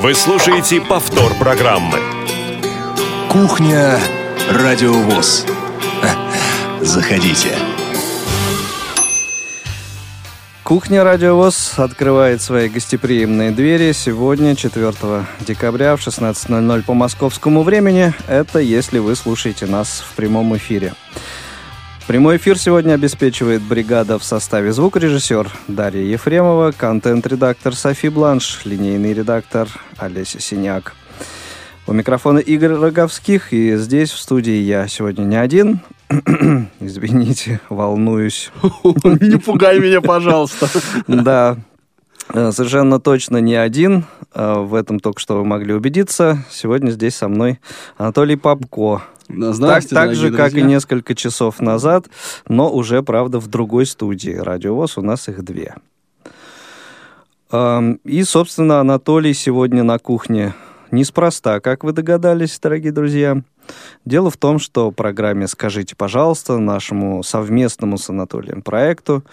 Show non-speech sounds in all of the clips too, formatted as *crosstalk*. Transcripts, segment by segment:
Вы слушаете повтор программы. Кухня Радиовоз. Заходите. Кухня Радиовоз открывает свои гостеприимные двери сегодня, 4 декабря в 16.00 по московскому времени. Это если вы слушаете нас в прямом эфире. Прямой эфир сегодня обеспечивает бригада в составе звукорежиссер Дарья Ефремова, контент-редактор Софи Бланш, линейный редактор Олеся Синяк. У микрофона Игорь Роговских, и здесь, в студии, я сегодня не один. *coughs* Извините, волнуюсь. *laughs* Не пугай меня, пожалуйста. *laughs* Да, э, совершенно точно не один. Э, в этом только что вы могли убедиться. Сегодня здесь со мной Анатолий Попко, так, так же, как и несколько часов назад, но уже, правда, в другой студии. Радиовоз у нас их две. И, собственно, Анатолий сегодня на кухне неспроста, как вы догадались, дорогие друзья. Дело в том, что программе «Скажите, пожалуйста», нашему совместному с Анатолием проекту,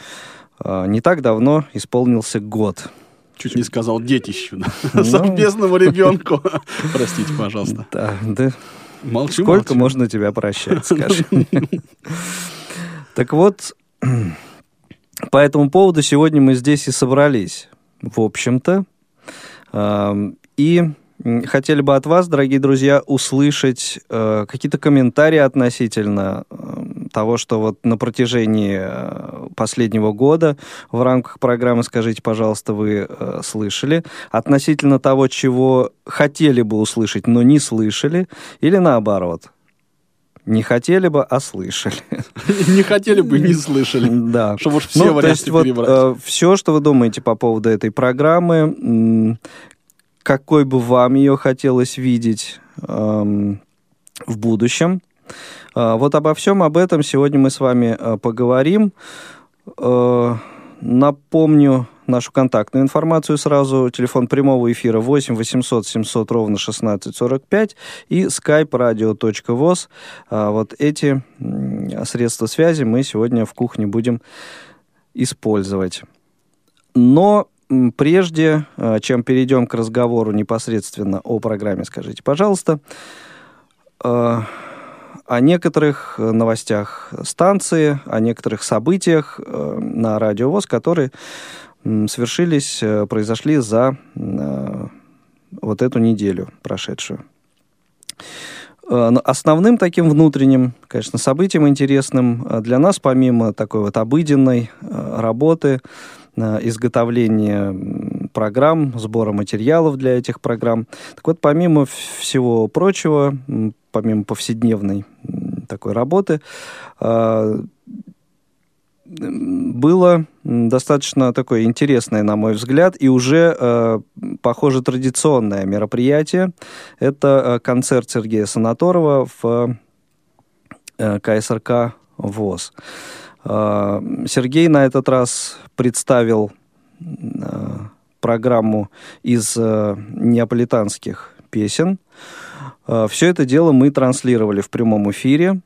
а, не так давно исполнился год. Чуть не сказал детищу, да? ну, *laughs* совместному ребенку. *laughs* Простите, пожалуйста. Да, да Молчу, Сколько молчу. можно тебя прощать, *laughs* скажи? Так вот, *clears throat* по этому поводу сегодня мы здесь и собрались, в общем-то. И хотели бы от вас, дорогие друзья, услышать э, какие-то комментарии относительно того, что вот на протяжении э, последнего года в рамках программы «Скажите, пожалуйста, вы э, слышали», относительно того, чего хотели бы услышать, но не слышали, или наоборот – не хотели бы, а слышали. Не хотели бы, не слышали. *laughs* Да. Чтобы уж все ну, есть вот э, все, что вы думаете по поводу этой программы, какой бы вам ее хотелось видеть эм, в будущем. Э, вот обо всем об этом сегодня мы с вами э, поговорим. Э, напомню нашу контактную информацию сразу. Телефон прямого эфира 8 800 700 ровно 1645 и skype radio.voz. Вот эти средства связи мы сегодня в кухне будем использовать. Но прежде чем перейдем к разговору непосредственно о программе, скажите, пожалуйста, о некоторых новостях станции, о некоторых событиях э, на радиовоз, которые свершились, произошли за вот эту неделю прошедшую. Основным таким внутренним, конечно, событием интересным для нас, помимо такой вот обыденной работы, изготовления программ, сбора материалов для этих программ. Так вот, помимо всего прочего, помимо повседневной такой работы, а, было достаточно такое интересное, на мой взгляд, и уже, э, похоже, традиционное мероприятие. Это концерт Сергея Санаторова в КСРК ВОЗ. А, Сергей на этот раз представил а, программу из а, неаполитанских песен. Все это дело мы транслировали в прямом эфире,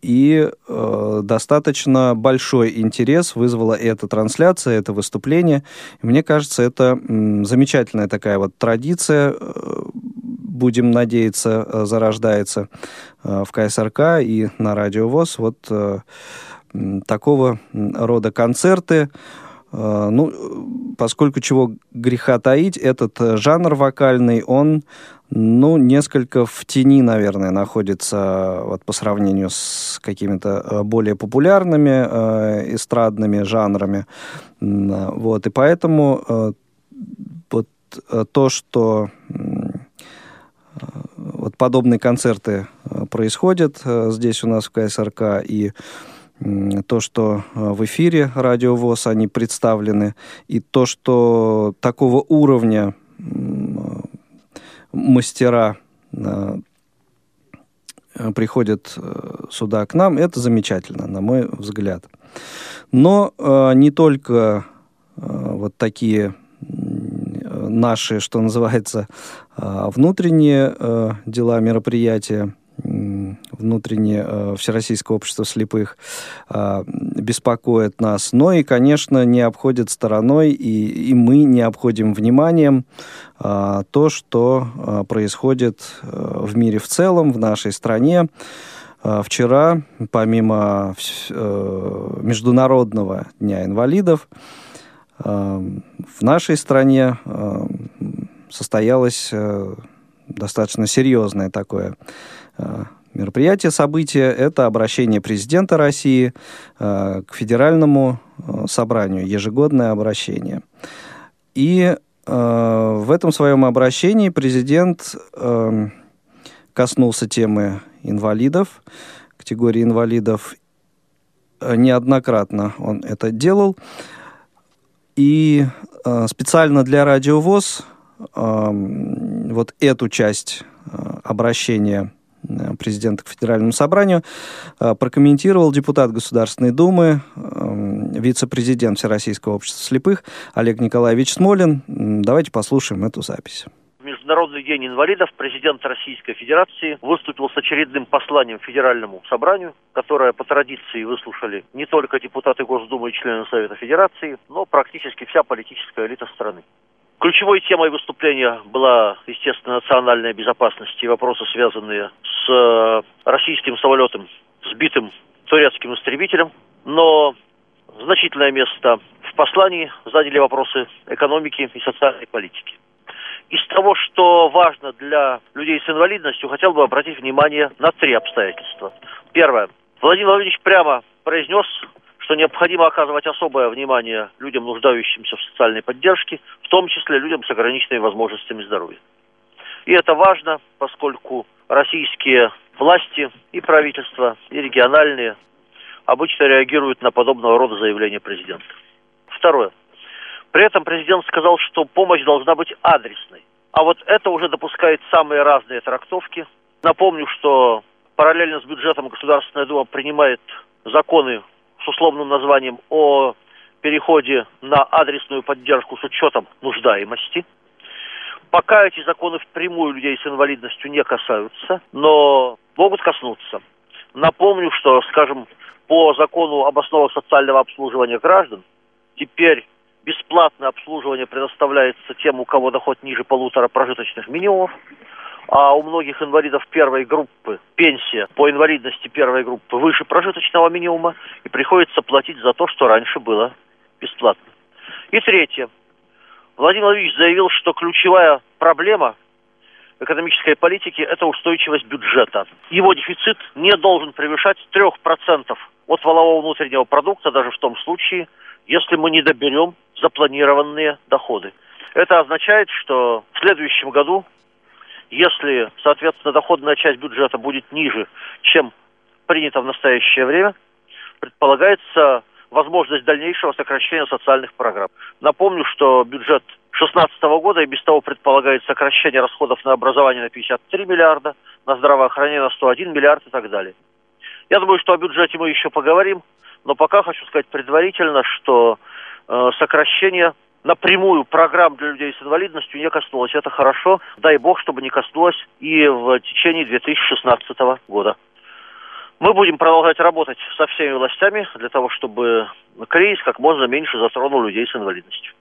и э, достаточно большой интерес вызвала эта трансляция, это выступление. И мне кажется, это м, замечательная такая вот традиция, э, будем надеяться, э, зарождается э, в КСРК и на Радио ВОЗ. Вот э, такого рода концерты. Э, ну, поскольку чего греха таить, этот э, жанр вокальный, он, ну, несколько в тени, наверное, находится вот по сравнению с какими-то э, более популярными э, эстрадными жанрами. Вот, и поэтому э, вот то, что вот подобные концерты происходят здесь у нас в КСРК, и то, что э, в эфире Радио ВОЗ они представлены, и то, что такого уровня мастера э, приходят э, сюда к нам, это замечательно, на мой взгляд. Но не только вот такие наши, что называется, внутренние дела, мероприятия внутреннее Всероссийское общество слепых беспокоит нас. Но и, конечно, не обходит стороной, и, и мы не обходим вниманием то, что происходит в мире в целом, в нашей стране. Вчера, помимо Международного дня инвалидов, в нашей стране состоялось э, достаточно серьезное такое э, мероприятие, событие. Это обращение президента России э, к федеральному собранию, ежегодное обращение. И в этом своем обращении президент коснулся темы инвалидов, категории инвалидов. Неоднократно он это делал. И специально для Радио ВОЗ вот эту часть обращения э, президента к Федеральному собранию а, прокомментировал депутат Государственной Думы, вице-президент Всероссийского общества слепых Олег Николаевич Смолин. Давайте послушаем эту запись. Международный день инвалидов президент Российской Федерации выступил с очередным посланием Федеральному собранию, которое по традиции выслушали не только депутаты Госдумы и члены Совета Федерации, но практически вся политическая элита страны. Ключевой темой выступления была, естественно, национальная безопасность и вопросы, связанные с э, российским самолетом, сбитым турецким истребителем. Но значительное место в послании заняли вопросы экономики и социальной политики. Из того, что важно для людей с инвалидностью, хотел бы обратить внимание на три обстоятельства. Первое. Владимир Владимирович прямо произнес что необходимо оказывать особое внимание людям, нуждающимся в социальной поддержке, в том числе людям с ограниченными возможностями здоровья. И это важно, поскольку российские власти и правительства, и региональные обычно реагируют на подобного рода заявления президента. Второе. При этом президент сказал, что помощь должна быть адресной. А вот это уже допускает самые разные трактовки. Напомню, что параллельно с бюджетом Государственная Дума принимает законы с условным названием о переходе на адресную поддержку с учетом нуждаемости. Пока эти законы впрямую людей с инвалидностью не касаются, но могут коснуться. Напомню, что, скажем, по закону об основах социального обслуживания граждан теперь бесплатное обслуживание предоставляется тем, у кого доход ниже полутора прожиточных минимумов а у многих инвалидов первой группы пенсия по инвалидности первой группы выше прожиточного минимума, и приходится платить за то, что раньше было бесплатно. И третье. Владимир Владимирович заявил, что ключевая проблема экономической политики – это устойчивость бюджета. Его дефицит не должен превышать 3% от валового внутреннего продукта, даже в том случае, если мы не доберем запланированные доходы. Это означает, что в следующем году если, соответственно, доходная часть бюджета будет ниже, чем принято в настоящее время, предполагается возможность дальнейшего сокращения социальных программ. Напомню, что бюджет 2016 года и без того предполагает сокращение расходов на образование на 53 миллиарда, на здравоохранение на 101 миллиард и так далее. Я думаю, что о бюджете мы еще поговорим, но пока хочу сказать предварительно, что э, сокращение напрямую программ для людей с инвалидностью не коснулось. Это хорошо. Дай бог, чтобы не коснулось и в течение 2016 года. Мы будем продолжать работать со всеми властями для того, чтобы кризис как можно меньше затронул людей с инвалидностью.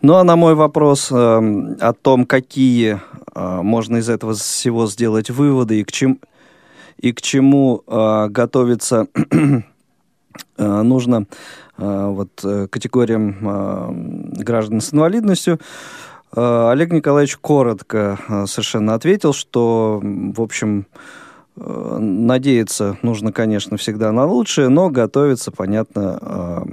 Ну а на мой вопрос э, о том, какие э, можно из этого всего сделать выводы и к, чем, и к чему э, готовиться э, нужно Э, вот, э, категориям э, граждан с инвалидностью, Олег Николаевич коротко совершенно ответил, что, в общем, надеяться нужно, конечно, всегда на лучшее, но готовиться, понятно,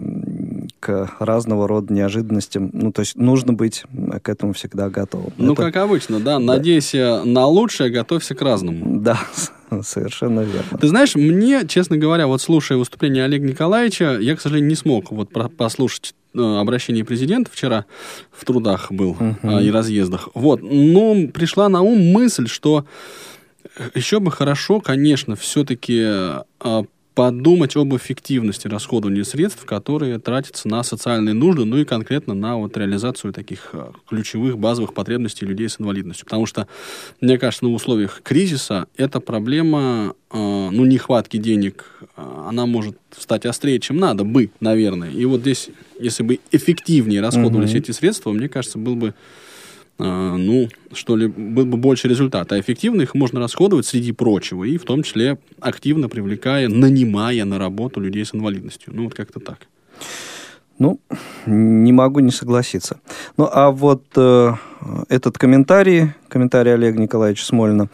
к разного рода неожиданностям. Ну, то есть нужно быть к этому всегда готовым. Ну, Это... как обычно, да. Надейся да. на лучшее, готовься к разному. Да, *laughs* совершенно верно. Ты знаешь, мне, честно говоря, вот слушая выступление Олега Николаевича, я, к сожалению, не смог вот послушать э, обращение президента вчера в трудах был uh-huh. и разъездах. Вот, но пришла на ум мысль, что еще бы хорошо, конечно, все-таки подумать об эффективности расходования средств, которые тратятся на социальные нужды, ну и конкретно на вот реализацию таких э, ключевых базовых потребностей людей с инвалидностью. Потому что, мне кажется, ну, в условиях кризиса эта проблема, э, ну, нехватки денег, э, она может стать острее, чем надо бы, наверное. И вот здесь, если бы эффективнее расходовались mm-hmm. эти средства, мне кажется, был бы ну, что ли, был бы больше результата. А эффективно их можно расходовать среди прочего, и в том числе активно привлекая, нанимая на работу людей с инвалидностью. Ну, вот как-то так. Ну, не могу не согласиться. Ну, а вот э, этот комментарий, комментарий Олега Николаевича Смолина,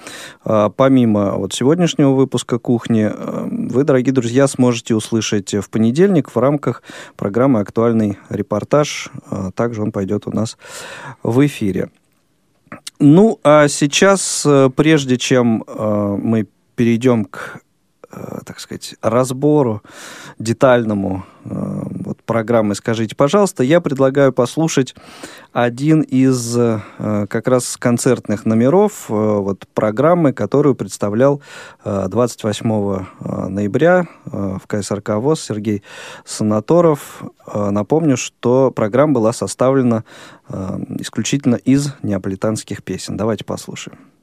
э, помимо вот сегодняшнего выпуска «Кухни», э, вы, дорогие друзья, сможете услышать в понедельник в рамках программы «Актуальный репортаж». Э, также он пойдет у нас в эфире. Ну, а сейчас, э, прежде чем э, мы перейдем к так сказать, разбору детальному э, вот, программы «Скажите, пожалуйста», я предлагаю послушать один из э, как раз концертных номеров вот, программы, которую представлял 28 ноября в КСРК ВОЗ Сергей Санаторов. Напомню, что программа была составлена исключительно из неаполитанских песен. Давайте послушаем.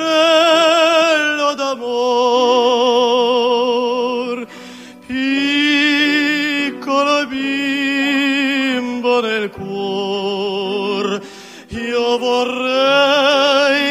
ombrello d'amor. Piccolo bimbo nel cuor, io vorrei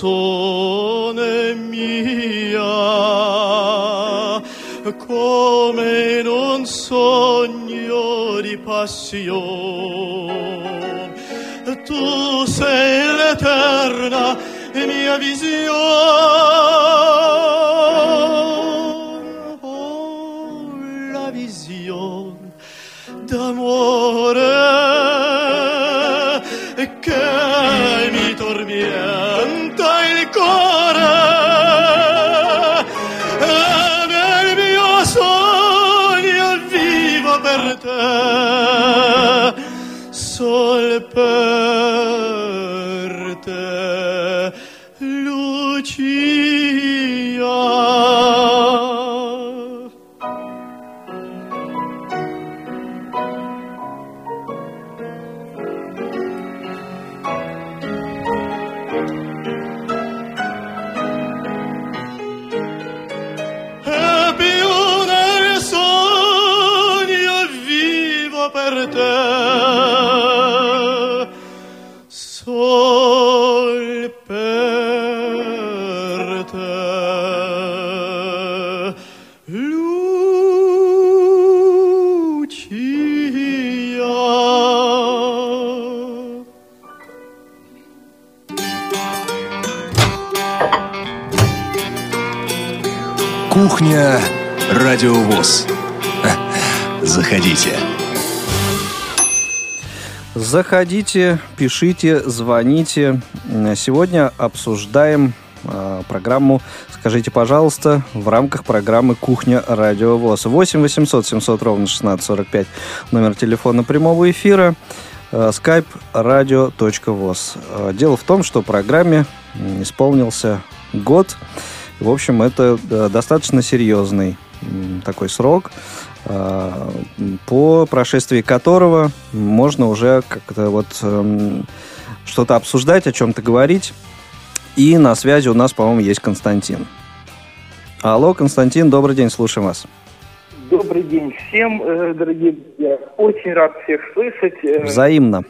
canzone mia, come in un sogno di passione. Tu sei l'eterna mia visione. Кухня Радиовоз. Заходите. Заходите, пишите, звоните. Сегодня обсуждаем э, программу «Скажите, пожалуйста» в рамках программы «Кухня Радио ВОЗ». 8 800 700 ровно 1645 номер телефона прямого эфира skype radio.voz. Дело в том, что программе исполнился год. В общем, это достаточно серьезный такой срок, а, по прошествии которого можно уже как-то вот эм, что-то обсуждать, о чем-то говорить. И на связи у нас, по-моему, есть Константин. Алло, Константин, добрый день, слушаем вас. Добрый день всем, э, дорогие друзья. Очень рад всех слышать. Э, Взаимно.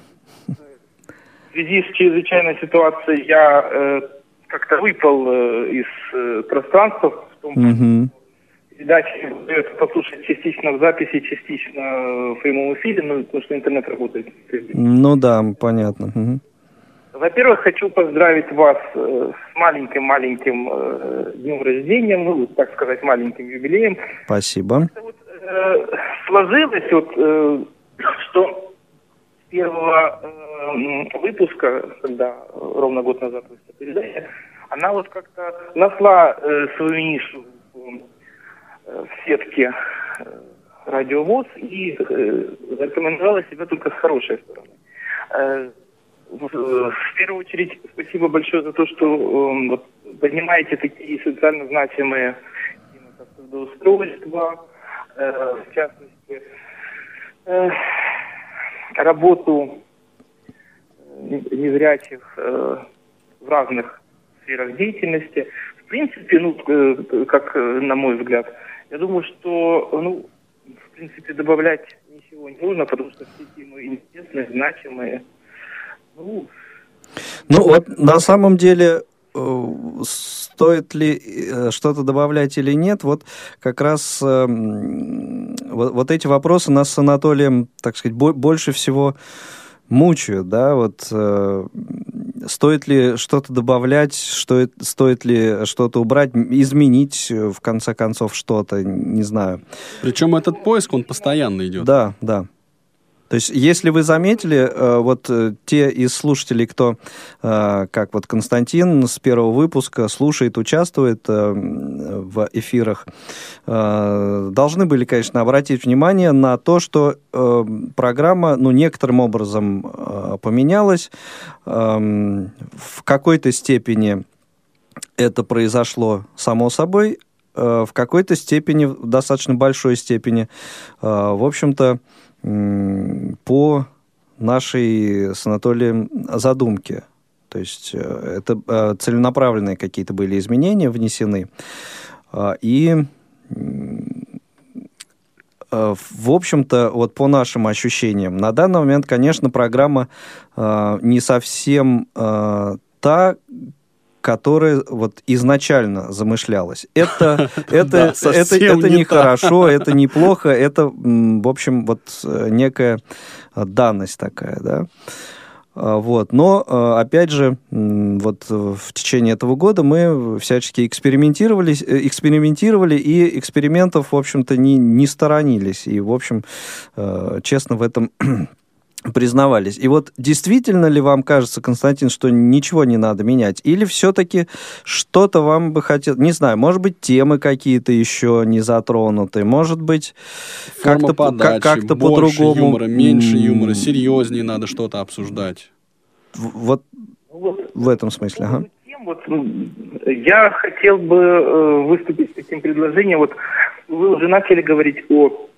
В связи с чрезвычайной ситуацией я э, как-то выпал из пространства в том Мгм. Передаче удается послушать частично в записи, частично в прямом эфире, ну, потому что интернет работает. Ну да, понятно. Во-первых, хочу поздравить вас э, с маленьким-маленьким э, днем рождения, ну, так сказать, маленьким юбилеем. Спасибо. Э, сложилось вот, э, что с первого э, выпуска, когда ровно год назад вышла передача, она вот как-то нашла э, свою нишу в сетке э, радиовоз и э, зарекомендовала себя только с хорошей стороны. Э, в, э, первую очередь, спасибо большое за то, что э, вот, поднимаете такие социально значимые э, в частности, э, работу э, незрячих э, в разных сферах деятельности. В принципе, ну, э, как э, на мой взгляд, я думаю, что, ну, в принципе, добавлять ничего не нужно, потому что все темы интересные, значимые. Ну, Ну вот на самом деле э, стоит ли э, что-то добавлять или нет, вот как раз э, вот, вот эти вопросы нас с Анатолием, так сказать, бо- больше всего мучают, да, вот э, стоит ли что-то добавлять, что, стоит ли что-то убрать, изменить э, в конце концов что-то, не знаю. Причем этот поиск, он постоянно идет. Да, да. То есть, если вы заметили, э, вот э, те из слушателей, кто, э, как вот Константин с первого выпуска слушает, участвует в эфирах, должны были, конечно, обратить внимание на то, что программа, ну, некоторым образом поменялась. В какой-то степени это произошло само собой, в какой-то степени, в достаточно большой степени, в общем-то, по нашей с Анатолием задумке. То есть э, это э, целенаправленные какие-то были изменения внесены. А, И, э, в общем-то, вот по нашим ощущениям, на данный момент, конечно, программа не совсем та, которая вот изначально замышлялась. *laughs* Это, это, Да, это, это не нехорошо, это неплохо, это, в общем, вот э, некая э, данность такая, да. А, Вот. Но, э, опять же, вот в течение этого года мы всячески экспериментировали, экспериментировали и экспериментов, в общем-то, не, не сторонились. И, в общем, честно в этом *clears throat* признавались. И вот действительно ли вам кажется, Константин, что ничего не надо менять? Или все-таки что-то вам бы хотелось... Не знаю, может быть, темы какие-то еще не затронуты, может быть, Форма как-то, по- подачи, как- как-то больше по-другому... юмора, меньше юмора, серьезнее надо что-то обсуждать. в- Вот ну вот в этом смысле, ага. Тем вот, м, я хотел бы э, выступить с таким предложением. Вот вы уже начали говорить о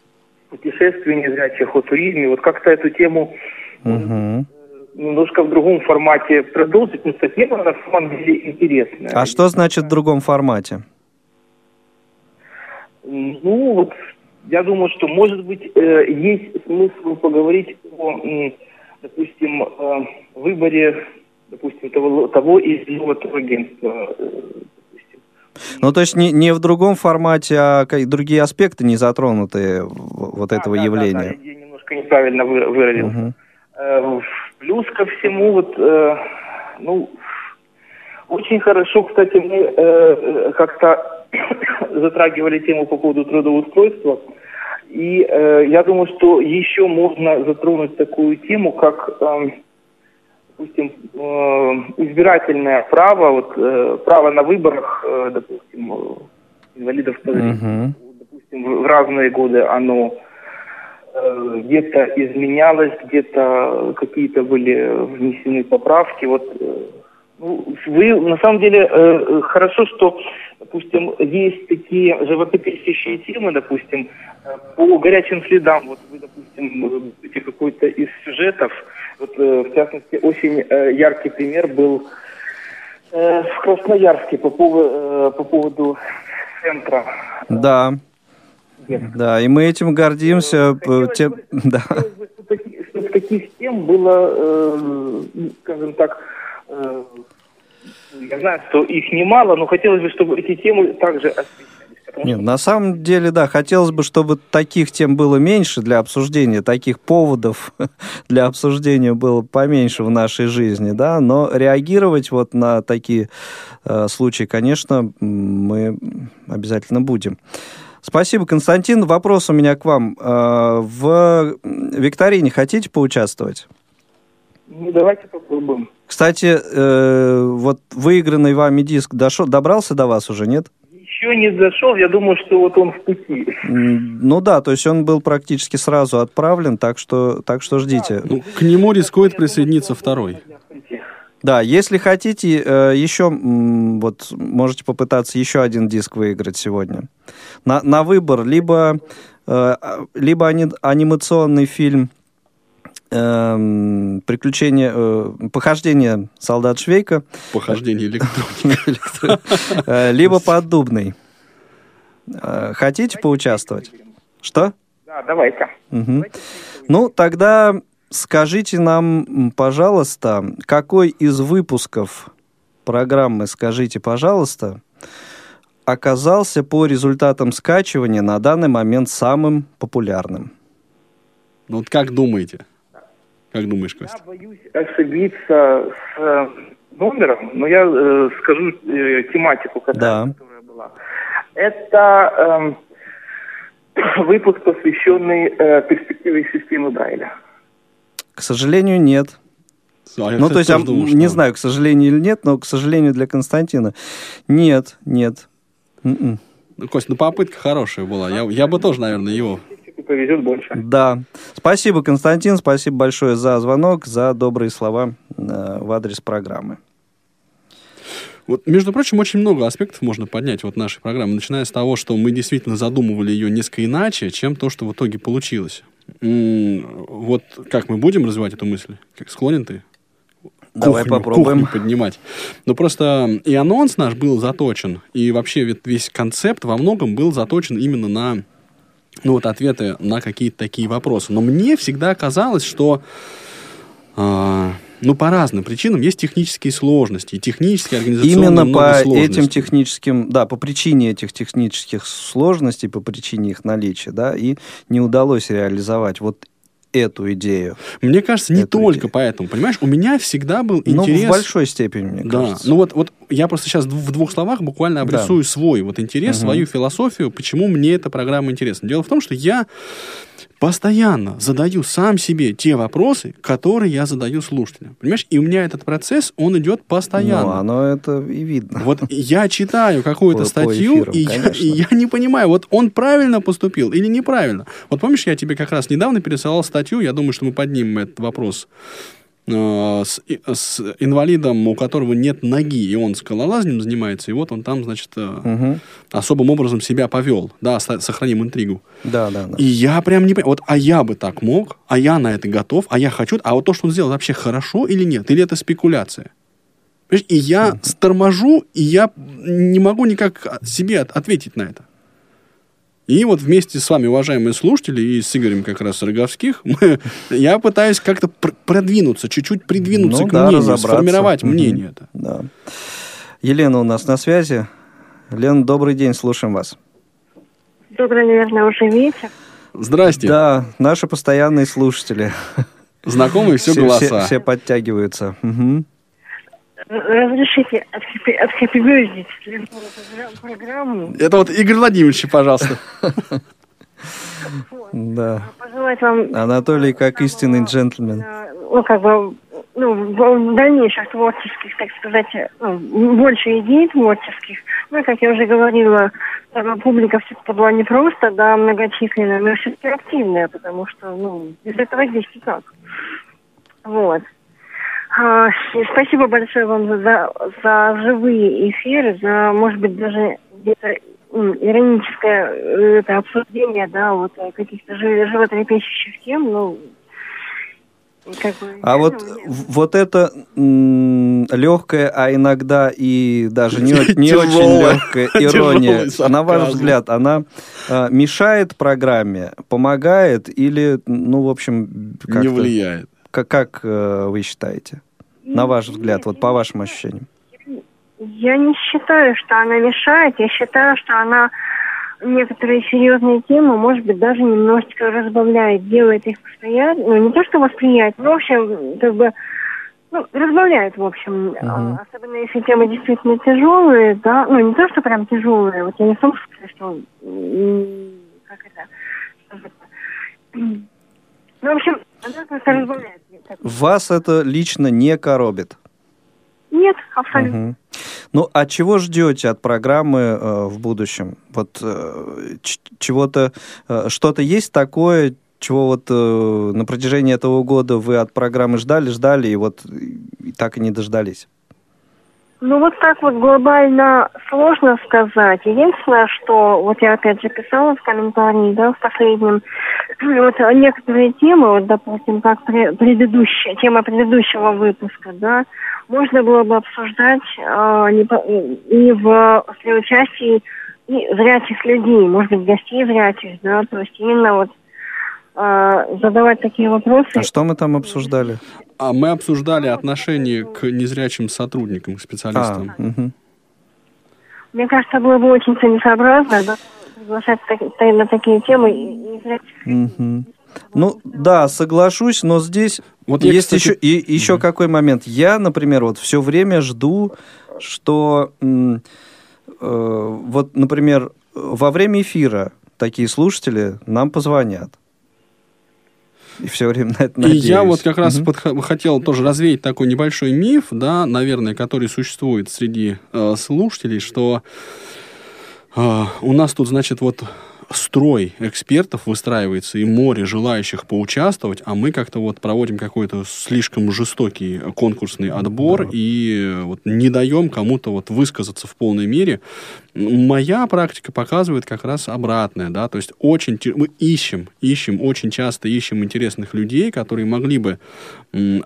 путешествии незрячих, о туризме. Вот как-то эту тему Мгм. немножко в другом формате продолжить, что тема на самом деле интересная. А что значит в другом формате? Ну, вот я думаю, что, может быть, э, есть смысл поговорить о, допустим, э, выборе, допустим, того, того или иного турагентства. Э. Ну, то есть не, не в другом формате, а другие аспекты не затронуты вот Да, этого да, да, явления. да, я немножко неправильно вы- выразился. Мгм. Э, Плюс ко всему, вот, э, ну, очень хорошо, кстати, мы э, э, как-то *coughs* затрагивали тему по поводу трудоустройства. И э, я думаю, что еще можно затронуть такую тему, как, эм, допустим, э, избирательное право, вот, э, право на выборах, э, допустим, инвалидов по зрению допустим, в разные годы оно где-то изменялось, где-то какие-то были внесены поправки. Вот ну, вы на самом деле э, хорошо, что, допустим, есть такие живописящие темы, допустим, по горячим следам. Вот вы, допустим, будете какой-то из сюжетов. Вот, э, в частности, очень э, яркий пример был э, в Красноярске по, поводу, по поводу центра Да. Да, и мы этим гордимся. Хотелось тем- бы- *laughs* да. чтобы таки- чтобы таких тем было, э, скажем так, я знаю, что их немало, но хотелось бы, чтобы эти темы также освещались. Потому Нет, что на самом деле, да, хотелось бы, чтобы таких тем было меньше для обсуждения, таких поводов *laughs* для обсуждения было поменьше в нашей жизни, да, но реагировать вот на такие э, случаи, конечно, мы обязательно будем. Спасибо, Константин. Вопрос у меня к вам. Э, В викторине хотите поучаствовать? Ну, давайте попробуем. Кстати, э, вот выигранный вами диск дошел, добрался до вас уже, нет? Еще не зашел, я думаю, что вот он в пути. Ну да, то есть он был практически сразу отправлен, так что, так что ждите. Ну, к нему рискует присоединиться второй. Да, если хотите, э, еще вот можете попытаться еще один диск выиграть сегодня. На, на выбор либо, э, либо ани- анимационный фильм «Приключения, э, похождение солдат Швейка», Похождение электроники. *laughs* э, либо «Поддубный». Э, Хотите поучаствовать? Что? Да, давай-ка. Мгм. Ну, тогда скажите нам, пожалуйста, какой из выпусков программы «Скажите, пожалуйста» оказался по результатам скачивания на данный момент самым популярным? Ну вот как думаете? Как думаешь, Я Костя? боюсь ошибиться с э, номером, но я э, скажу э, тематику, которая, Да. которая была. Это эм, *clears throat* выпуск, посвященный э, перспективе системы Брайля. К сожалению, нет. А я, ну, то есть, я думал, не что- знаю, к сожалению или нет, но, к сожалению, для Константина нет, нет. М-м. Ну, Кость, ну попытка хорошая была. Я, я бы тоже, наверное, его... Если повезет больше. Да. Спасибо, Константин, спасибо большое за звонок, за добрые слова э, в адрес программы. Вот, между прочим, очень много аспектов можно поднять вот нашей программы, начиная с того, что мы действительно задумывали ее несколько иначе, чем то, что в итоге получилось. М, Вот как мы будем развивать эту мысль? Как склонен ты? Давай Кухню- попробуем. кухню поднимать. Ну, просто и анонс наш был заточен, и вообще весь концепт во многом был заточен именно на ну, вот ответы на какие-то такие вопросы. Но мне всегда казалось, что а, ну, по разным причинам есть технические сложности, и технические, организационные Именно по сложностей. этим техническим, да, по причине этих технических сложностей, по причине их наличия, да, и не удалось реализовать вот эту идею. Мне кажется, не только идею. поэтому. Понимаешь, у меня всегда был Ну, интерес... в большой степени, мне да, кажется. ну вот, вот я просто сейчас в двух словах буквально Да. обрисую свой вот интерес, Мгм. свою философию, почему мне эта программа интересна. Дело в том, что я постоянно задаю сам себе те вопросы, которые я задаю слушателям. Понимаешь, и у меня этот процесс, он идет постоянно. Ну, оно это и видно. Вот я читаю какую-то статью, эфирам, и, я, конечно. и я не понимаю, вот он правильно поступил или неправильно. Вот помнишь, я тебе как раз недавно пересылал статью, я думаю, что мы поднимем этот вопрос с, и- с инвалидом, у которого нет ноги, и он скалолазанием занимается, и вот он там, значит, э, Мгм. особым образом себя повел. Да, сохраним интригу. Да, да, да. И я прям не понимаю, вот, а я бы так мог, а я на это готов, а я хочу, а вот то, что он сделал, вообще хорошо или нет, или это спекуляция? И я торможу, и я не могу никак от- себе от- ответить на это. И вот вместе с вами, уважаемые слушатели, и с Игорем как раз Роговских, *laughs* мы- я пытаюсь как-то пр- продвинуться, чуть-чуть придвинуться Ну к да, мнению, сформировать мнение это. Да. Елена у нас на связи. Лена, добрый день, слушаем вас. Добрый, наверное, уже вечер. Здрасте. Да, наши постоянные слушатели. Знакомые все, голоса. Все, все подтягиваются. Мгм. Разрешите програ- программу. Это вот Игорь Владимирович, пожалуйста. Да. Пожелать вам... Анатолий, как истинный джентльмен. Ну, как бы, ну, в дальнейших творческих, так сказать, ну, больше идей творческих. Ну, как я уже говорила, публика все-таки была не просто, да, многочисленная, но все-таки активная, потому что, ну, без этого здесь никак. Вот. А, спасибо большое вам за, за живые эфиры, за, может быть, даже где-то м, ироническое э, это обсуждение, да, вот э, каких-то жи- животрепещущих тем, ну, Как бы, А вот, вот это легкое, а иногда и даже не, не очень легкая *laughs* ирония, на ваш взгляд, она а, мешает программе, помогает или, ну, в общем, Не как-то- влияет. Как, как, э, вы считаете? На ваш взгляд, вот по вашим ощущениям. Я не считаю, что она мешает. Я считаю, что она некоторые серьезные темы, может быть, даже немножечко разбавляет, делает их восприятие, ну, не то, что восприятие, но, в общем, как бы, ну, разбавляет, в общем, А, особенно если темы действительно тяжелые, да, ну, не то, что прям тяжелые, вот я не в том смысле, что, как это, *clears throat* ну, в общем, она просто разбавляет. Вас это лично не коробит? Нет, абсолютно. Мгм. Ну, а чего ждете от программы э, в будущем? Вот э, чего-то, э, что-то есть такое, чего вот э, на протяжении этого года вы от программы ждали, ждали, и вот и так и не дождались? Ну, вот так вот глобально сложно сказать. Единственное, что, вот я опять же писала в комментарии, да, в последнем, *clears throat* вот некоторые темы, вот, допустим, как пре- предыдущая, тема предыдущего выпуска, да, можно было бы обсуждать а, не по- и в, при участии и зрячих людей, может быть, гостей зрячих, да, то есть именно вот а, задавать такие вопросы. А что мы там обсуждали? А мы обсуждали отношение к незрячим сотрудникам, к А, специалистам. мгм. Мне кажется, было бы очень целесообразно да, приглашать на такие темы и, и зрячих Мгм. Ну, да, соглашусь, но здесь Вот я, есть кстати, еще, и, еще какой момент. Я, например, вот все время жду, что э, вот, например, во время эфира такие слушатели нам позвонят. И все время на это И надеюсь. я вот как раз подх- хотел тоже развеять такой небольшой миф, да, наверное, который существует среди э, слушателей, что э, у нас тут, значит, вот строй экспертов выстраивается и море желающих поучаствовать, а мы как-то вот проводим какой-то слишком жестокий конкурсный отбор и вот не даем кому-то вот высказаться в полной мере. Моя практика показывает как раз обратное, да, то есть очень мы ищем, ищем, очень часто ищем интересных людей, которые могли бы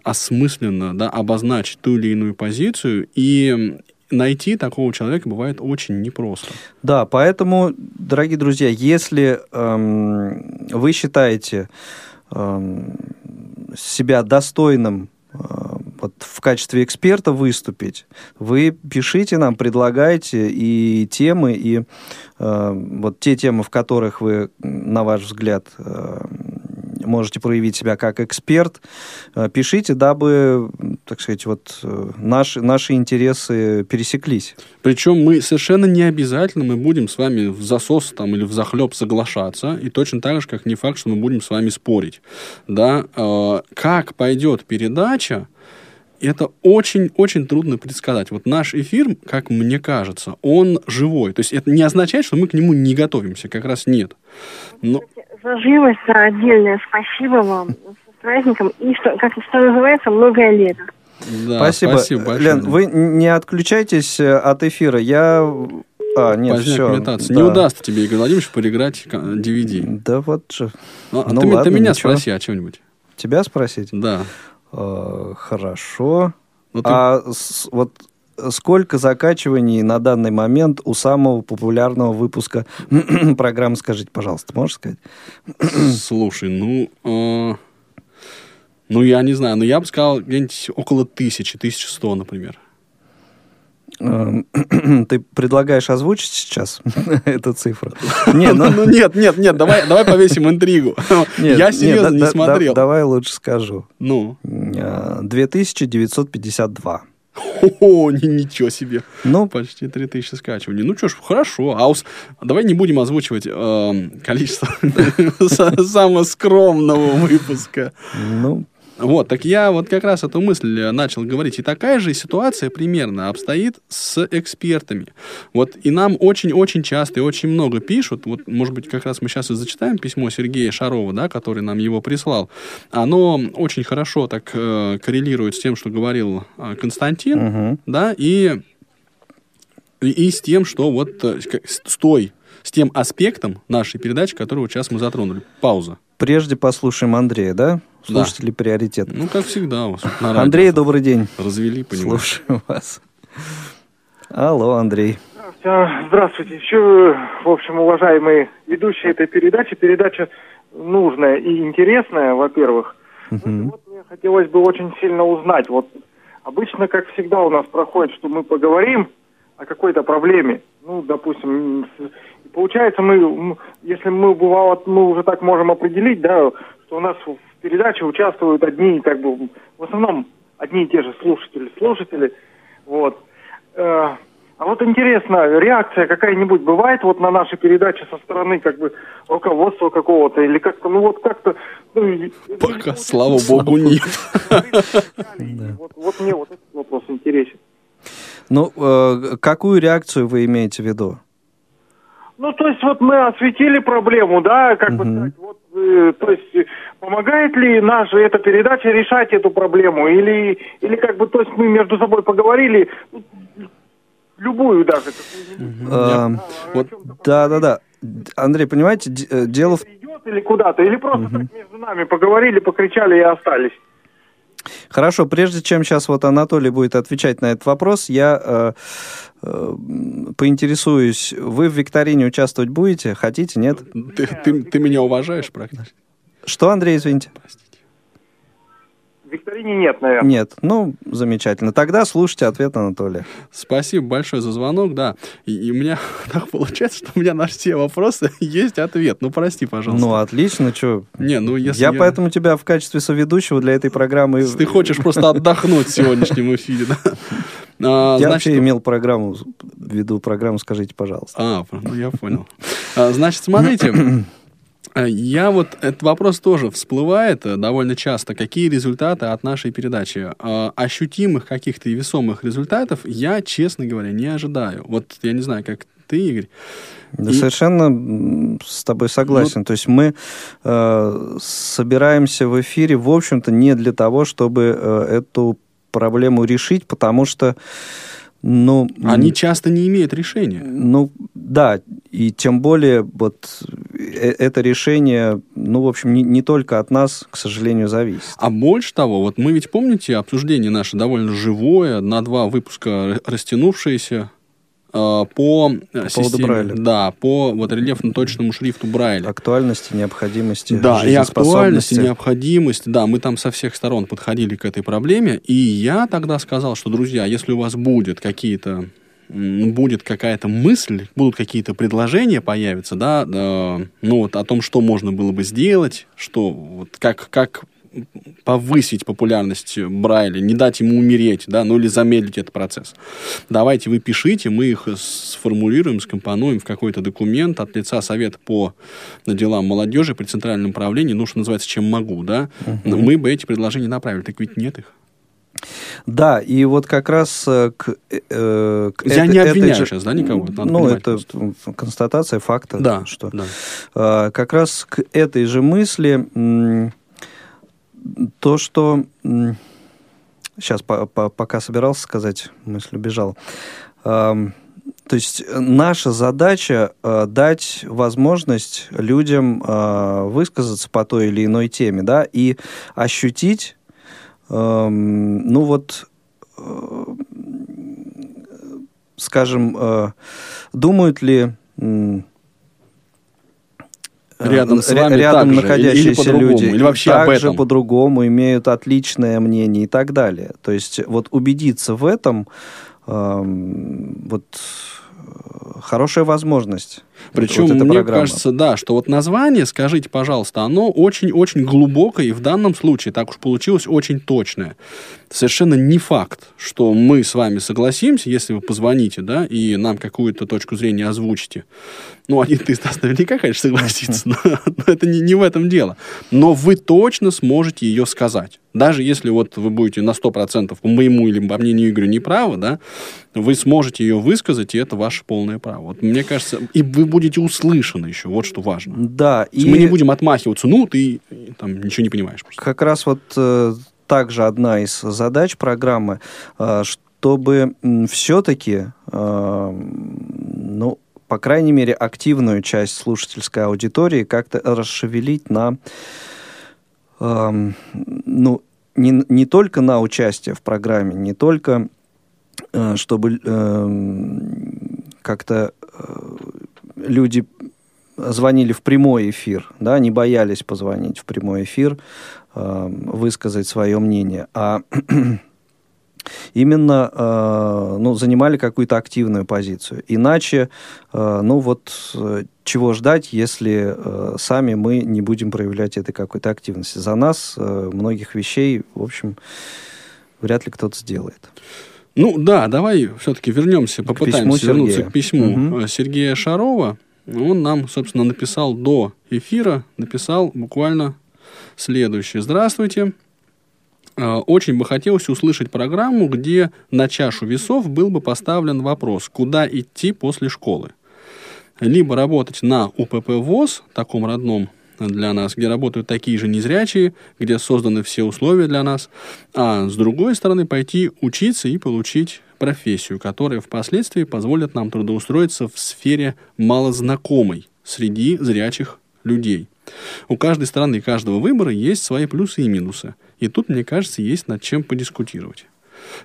осмысленно, да, обозначить ту или иную позицию и найти такого человека бывает очень непросто. Да, поэтому, дорогие друзья, если эм, вы считаете эм, себя достойным э, вот, в качестве эксперта выступить, вы пишите нам, предлагайте и темы, и э, вот те темы, в которых вы, на ваш взгляд, э, можете проявить себя как эксперт, э, пишите, дабы, так сказать, вот э, наши, наши интересы пересеклись. Причем мы совершенно не обязательно мы будем с вами в засос там, или в захлеб соглашаться, и точно так же, как не факт, что мы будем с вами спорить. Да? Э, Как пойдет передача, это очень-очень трудно предсказать. Вот наш эфир, как мне кажется, он живой. То есть это не означает, что мы к нему не готовимся, как раз нет. Но За живость, за отдельное спасибо вам. С праздником. И, что, как что называется, многое лето. да, спасибо. спасибо большое. Лен, вы не отключайтесь э, от эфира. Я... А, нет, все. имитация. Не удастся тебе, Игорь Владимирович, переиграть ка- DVD. Да вот же. Ну, а Ну ты, ме- ты ладно, меня ничего. спроси о чем-нибудь. Тебя спросить? Да. Э, хорошо. Ну, ты- А с- вот сколько закачиваний на данный момент у самого популярного выпуска *clears throat* программы, скажите, пожалуйста, можешь сказать? Слушай, ну... э, ну, я не знаю, но я бы сказал где-нибудь около тысячи, тысячи сто, например. Э, *clears throat* Ты предлагаешь озвучить сейчас *laughs* эту цифру? *laughs* Не, ну... Ну, нет, нет, нет, давай, давай повесим интригу. *laughs* нет, Я нет, серьезно да- не да- смотрел. да- Давай лучше скажу. Ну, Э, 2952. О, ни- ничего себе. Ну, Почти 3000 скачиваний. Ну что ж, хорошо. А ус- давай не будем озвучивать эм, количество *laughs* самого скромного выпуска. ну, Вот, так я вот как раз эту мысль э, начал говорить. И такая же ситуация примерно обстоит с экспертами. Вот и нам очень-очень часто и очень много пишут. Вот, может быть, как раз мы сейчас и зачитаем письмо Сергея Шарова, да, который нам его прислал. Оно очень хорошо так э, коррелирует с тем, что говорил э, Константин, мгм. да, и, и, и с тем, что вот э, с с той, с тем аспектом нашей передачи, которую сейчас мы затронули. Пауза. прежде послушаем Андрея, да? Слушателей приоритет. Ну, как всегда. Андрей, добрый день. Развели, понимаешь. Слушаю вас. Алло, Андрей. А, Здравствуйте. Еще, в общем, уважаемые ведущие этой передачи. Передача нужная и интересная, во-первых. Мгм. Вот мне хотелось бы очень сильно узнать. Вот обычно, как всегда, у нас проходит, что мы поговорим о какой-то проблеме. Ну, допустим, получается, мы, если мы бывало, мы уже так можем определить, да, что у нас в передаче участвуют одни, как бы, в основном одни и те же слушатели, слушатели, вот. Э, А вот интересно, реакция какая-нибудь бывает вот на наши передачи со стороны как бы руководства какого-то или как-то, ну вот как-то... ну, и- Пока, слава богу, нет. *laughs* Вот, вот мне вот этот вопрос интересен. Ну, э, какую реакцию вы имеете в виду? Ну, то есть вот мы осветили проблему, да, как бы сказать, вот, э, то есть помогает ли наша эта передача решать эту проблему, или, или как бы, то есть мы между собой поговорили, ну, любую даже, Э, Вот Да, да, да. Андрей, понимаете, э, дело в идет или куда-то, или просто так между нами поговорили, покричали и остались. Хорошо, прежде чем сейчас вот Анатолий будет отвечать на этот вопрос, я э, э, поинтересуюсь, вы в викторине участвовать будете? Хотите, нет? Ты, ты- ты меня уважаешь практически? Что, Андрей, извините? В викторине нет, наверное. Нет. Ну, замечательно. Тогда слушайте ответ Анатолия. Спасибо большое за звонок, да. И, и у меня *laughs* так получается, что у меня на все вопросы *laughs* есть ответ. Ну, прости, пожалуйста. Ну, отлично, что? Не, ну если Я поэтому тебя в качестве соведущего для этой программы... Если ты хочешь просто отдохнуть в сегодняшнем эфире, да. А, Я значит, вообще имел программу, веду программу, скажите, пожалуйста. А, ну я понял. А, Значит, смотрите, я вот этот вопрос тоже всплывает э, довольно часто. Какие результаты от нашей передачи? А, Ощутимых каких-то и весомых результатов я, честно говоря, не ожидаю. Вот я не знаю, как ты, Игорь. Да, И- совершенно с тобой согласен. То есть мы э, собираемся в эфире, в общем-то, не для того, чтобы э, эту проблему решить, потому что, ну... Они часто не имеют решения. Ну, да, и тем более вот э- это решение, ну, в общем, не, не только от нас, к сожалению, зависит. А больше того, вот мы ведь помните обсуждение наше довольно живое, на два выпуска растянувшееся э, по, э, поводу системе, Брайля. да, по вот рельефно-точному шрифту Брайля. Актуальности, необходимости, Да, и актуальность, и жизнеспособности. необходимость. Да, мы там со всех сторон подходили к этой проблеме. И я тогда сказал, что, друзья, если у вас будет какие-то будет какая-то мысль, будут какие-то предложения появятся, да, э, ну вот о том, что можно было бы сделать, что вот как как повысить популярность Брайля, не дать ему умереть, да, ну или замедлить этот процесс. Давайте вы пишите, мы их сформулируем, скомпонуем в какой-то документ от лица Совета по делам молодежи при Центральном правлении, ну, что называется, чем могу, да, мы бы эти предложения направили, так ведь нет их. Да, и вот как раз э, к... э, э, к Я этой- не обвиняю же- сейчас, да, никого, это надо ну, это просто. констатация факта, Да, что да. э, как раз к этой же мысли то, что... сейчас, пока собирался сказать, мысль убежала. Ам, то есть э, наша задача э, дать возможность людям э, высказаться по той или иной теме, да, и ощутить, эм, ну вот, э, скажем, э, думают ли э, Рядом с вами рядом так же, или- находящиеся люди или вообще об также по-другому имеют отличное мнение и так далее. То есть вот убедиться в этом эм, вот э, хорошая возможность. Причем, вот мне программа. кажется, да, что вот название, скажите, пожалуйста, оно очень-очень глубокое, и в данном случае, так уж получилось, очень точное. Совершенно не факт, что мы с вами согласимся, если вы позвоните, да, и нам какую-то точку зрения озвучите. Ну, один-то из нас наверняка, конечно, согласится, но, но это не, не в этом дело. Но вы точно сможете ее сказать. Даже если вот вы будете на 100% по моему или по мнению Игоря неправы, да, вы сможете ее высказать, и это ваше полное право. Вот мне кажется, и вы будете услышаны еще, вот что важно. Да, и Мы не будем отмахиваться, ну, ты э, там ничего не понимаешь просто. как раз вот э, также одна из задач программы, э, чтобы все-таки, ну, по крайней мере, активную часть слушательской аудитории как-то расшевелить на эм, ну, не, не только на участие в программе, не только э, чтобы э, как-то э, люди звонили в прямой эфир, да, не боялись позвонить в прямой эфир, э, высказать свое мнение, а *clears throat* именно э, ну, занимали какую-то активную позицию. Иначе, э, ну вот, э, чего ждать, если э, сами мы не будем проявлять этой какой-то активности? За нас э, многих вещей, в общем, вряд ли кто-то сделает. Ну да, давай все-таки вернемся, к попытаемся вернуться к письму угу. Сергея Шарова. Он нам, собственно, написал до эфира, написал буквально следующее. Здравствуйте. Э, очень бы хотелось услышать программу, где на чашу весов был бы поставлен вопрос, куда идти после школы. Либо работать на УПП ВОЗ, таком родном для нас, где работают такие же незрячие, где созданы все условия для нас, а с другой стороны пойти учиться и получить профессию, которая впоследствии позволит нам трудоустроиться в сфере малознакомой среди зрячих людей. У каждой страны и каждого выбора есть свои плюсы и минусы – и тут, мне кажется, есть над чем подискутировать.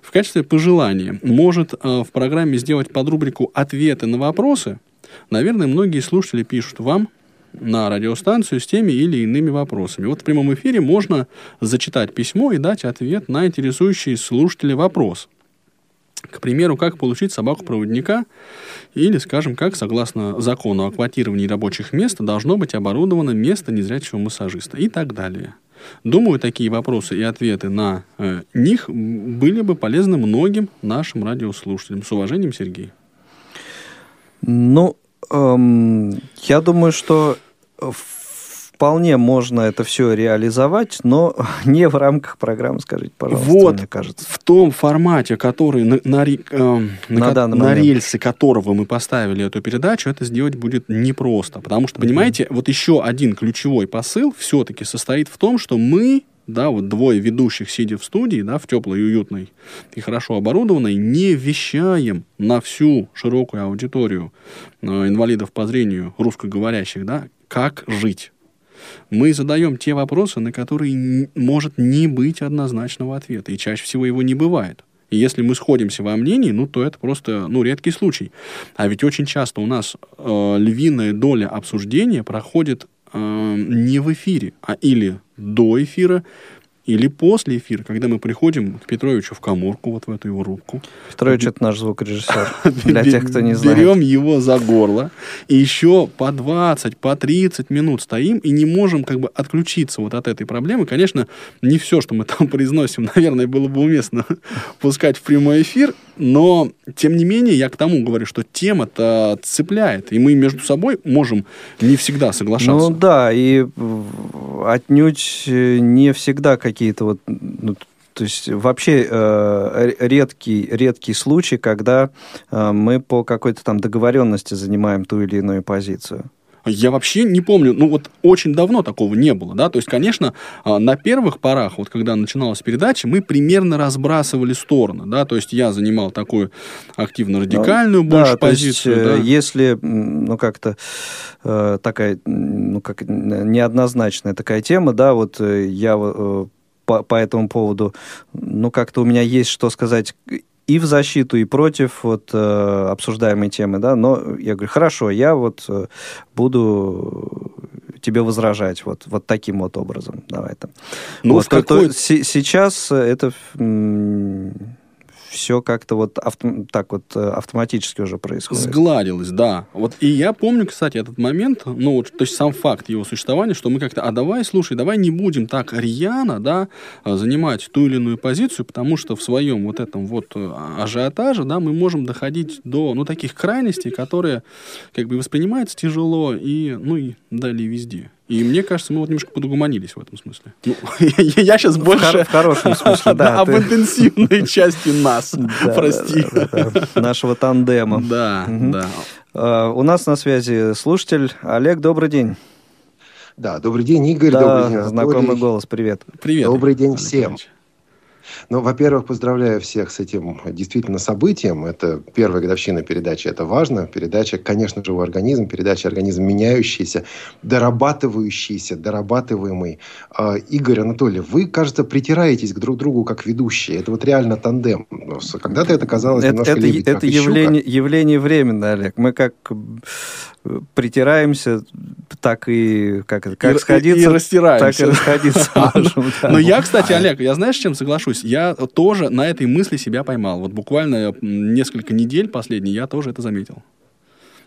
В качестве пожелания может э, в программе сделать под рубрику «Ответы на вопросы». Наверное, многие слушатели пишут вам на радиостанцию с теми или иными вопросами. Вот в прямом эфире можно зачитать письмо и дать ответ на интересующий слушателя вопрос. К примеру, как получить собаку-проводника или, скажем, как, согласно закону о квотировании рабочих мест, должно быть оборудовано место незрячего массажиста и так далее. Думаю, такие вопросы и ответы на э, них были бы полезны многим нашим радиослушателям. С уважением, Сергей. Ну, эм, я думаю, что вполне можно это все реализовать, но *laughs* не в рамках программы, скажите, пожалуйста, вот, мне кажется. В том формате, который на, на, э, на, на, на рельсы которого мы поставили эту передачу, это сделать будет непросто. Потому что, понимаете, mm-hmm. вот еще один ключевой посыл все-таки состоит в том, что мы да, вот двое ведущих, сидя в студии, да, в теплой, уютной и хорошо оборудованной, не вещаем на всю широкую аудиторию э, инвалидов по зрению, русскоговорящих, да, как жить мы задаем те вопросы, на которые может не быть однозначного ответа, и чаще всего его не бывает. И если мы сходимся во мнении, ну, то это просто, ну, редкий случай. А ведь очень часто у нас э, львиная доля обсуждения проходит не в эфире, а или до эфира, или после эфира, когда мы приходим к Петровичу в коморку, вот в эту его рубку. Петрович — это наш звукорежиссер, для тех, кто не знает. Берем его за горло, и еще по 20, по 30 минут стоим, и не можем как бы отключиться вот от этой проблемы. Конечно, не все, что мы там *laughs* произносим, наверное, было бы уместно пускать в прямой эфир, но, тем не менее, я к тому говорю, что тема-то цепляет, и мы между собой можем не всегда соглашаться. Ну да, и отнюдь не всегда какие-то вот... Ну, то есть вообще э, редкий, редкий случай, когда э, мы по какой-то там договоренности занимаем ту или иную позицию. Я вообще не помню, ну вот очень давно такого не было, да, то есть, конечно, а, на первых порах, вот когда начиналась передача, мы примерно разбрасывали стороны, да, то есть я занимал такую активно-радикальную да, больше да, позицию. Есть, э, да. Если, ну, как-то э, такая, ну, как неоднозначная такая тема, да, вот э, я э, по, по этому поводу, ну, как-то у меня есть что сказать и в защиту, и против вот э, обсуждаемой темы, да, но я говорю, хорошо, я вот э, буду тебе возражать вот, вот таким вот образом, давай там. Ну, вот, какой... то, сейчас это все как-то вот авто, так вот э, автоматически уже происходит. Сгладилось, да. Вот и я помню, кстати, этот момент, ну, вот, то есть сам факт его существования, что мы как-то, а давай, слушай, давай не будем так рьяно, да, а, занимать ту или иную позицию, потому что в своем вот этом вот э, ажиотаже, да, мы можем доходить до, ну, таких крайностей, которые как бы воспринимаются тяжело и, ну, и далее везде. И мне кажется, мы вот немножко подугуманились в этом смысле. Ну, *laughs* я, сейчас больше... В, хорошем смысле, *laughs* да. Об интенсивной *laughs* части нас, прости. Нашего тандема. Да, да. А, у нас на связи слушатель. Олег, добрый день. Да, добрый день, Игорь, да, добрый день, знакомый голос, привет. Привет. Добрый день всем. Ну, во-первых, поздравляю всех с этим действительно событием. Это первая годовщина передачи, это важно. Передача, конечно, живой организм, передача организм меняющийся, дорабатывающийся, дорабатываемый. Э, Игорь Анатольевич, вы, кажется, притираетесь к друг другу как ведущие. Это вот реально тандем. Когда-то это казалось это, немножко это, лебедь, это явление, явление временное, Олег. Мы как притираемся, так и как, как и, сходиться, и, и растираемся. так и расходиться. *laughs* *laughs* Но я, кстати, Олег, я знаешь, с чем соглашусь? Я тоже на этой мысли себя поймал. Вот буквально несколько недель последние я тоже это заметил.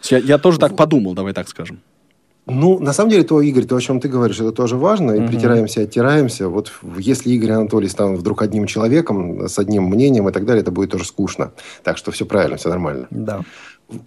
Я, я тоже так подумал, давай так скажем. Ну, на самом деле, то, Игорь, то, о чем ты говоришь, это тоже важно. И угу. притираемся, оттираемся. Вот если Игорь и Анатолий станут вдруг одним человеком, с одним мнением и так далее, это будет тоже скучно. Так что все правильно, все нормально. Да.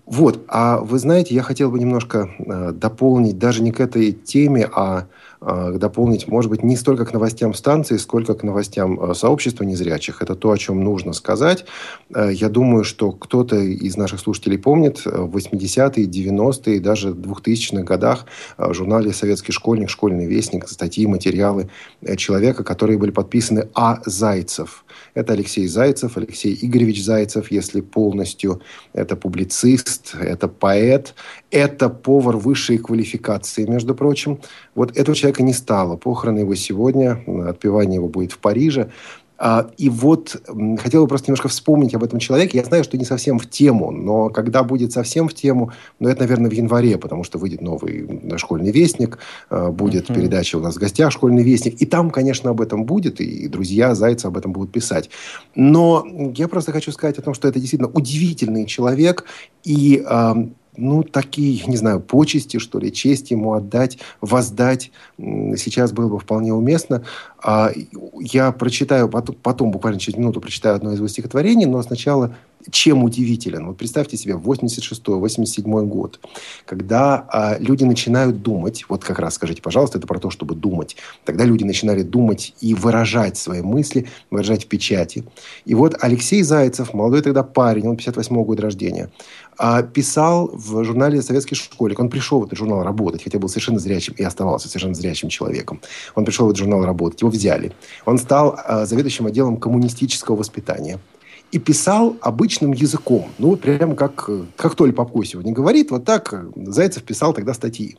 Вот, а вы знаете, я хотел бы немножко э, дополнить, даже не к этой теме, а э, дополнить, может быть, не столько к новостям станции, сколько к новостям э, сообщества незрячих. Это то, о чем нужно сказать. Э, я думаю, что кто-то из наших слушателей помнит, э, в 80-е, 90-е, даже 2000-х годах э, в журнале «Советский школьник», «Школьный вестник» статьи, материалы человека, которые были подписаны А. Зайцев. Это Алексей Зайцев, Алексей Игоревич Зайцев, если полностью. Это публицист, это поэт, это повар высшей квалификации, между прочим. Вот этого человека не стало. Похороны его сегодня, отпевание его будет в Париже. А, и вот хотел бы просто немножко вспомнить об этом человеке. Я знаю, что не совсем в тему, но когда будет совсем в тему, ну, это, наверное, в январе, потому что выйдет новый школьный вестник, а, будет uh-huh. передача у нас в гостях «Школьный вестник», и там, конечно, об этом будет, и друзья Зайца об этом будут писать. Но я просто хочу сказать о том, что это действительно удивительный человек, и ну, такие, не знаю, почести, что ли, честь ему отдать, воздать сейчас было бы вполне уместно. А я прочитаю, потом, буквально через минуту прочитаю одно из его стихотворений, но сначала чем удивителен? Вот представьте себе 86-87 год, когда а, люди начинают думать, вот как раз скажите, пожалуйста, это про то, чтобы думать. Тогда люди начинали думать и выражать свои мысли, выражать в печати. И вот Алексей Зайцев, молодой тогда парень, он 58 года рождения, а, писал в журнале «Советский школьник». Он пришел в этот журнал работать, хотя был совершенно зрячим и оставался совершенно зрячим человеком. Он пришел в этот журнал работать, его взяли. Он стал а, заведующим отделом коммунистического воспитания и писал обычным языком. Ну, прямо как, как Толя Попко сегодня говорит, вот так Зайцев писал тогда статьи.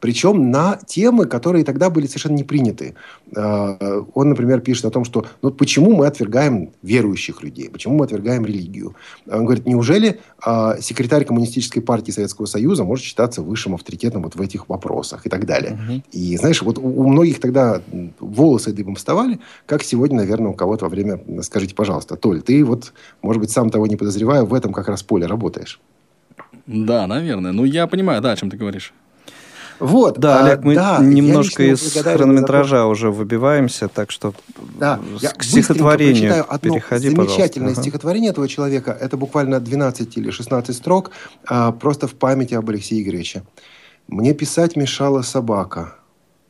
Причем на темы, которые тогда были совершенно не приняты. А, он, например, пишет о том, что ну, почему мы отвергаем верующих людей, почему мы отвергаем религию. Он говорит, неужели а, секретарь Коммунистической партии Советского Союза может считаться высшим авторитетом вот в этих вопросах и так далее. Угу. И знаешь, вот у многих тогда волосы дыбом вставали, как сегодня, наверное, у кого-то во время... Скажите, пожалуйста, Толь, ты вот, может быть, сам того не подозревая, в этом как раз поле работаешь. Да, наверное. Ну, я понимаю, да, о чем ты говоришь. Вот. Да, а, Олег, мы да, немножко из хронометража уже выбиваемся, так что да, к стихотворению одно переходи, замечательное пожалуйста. стихотворение этого человека. Это буквально 12 или 16 строк, а, просто в памяти об Алексее Игоревиче. «Мне писать мешала собака,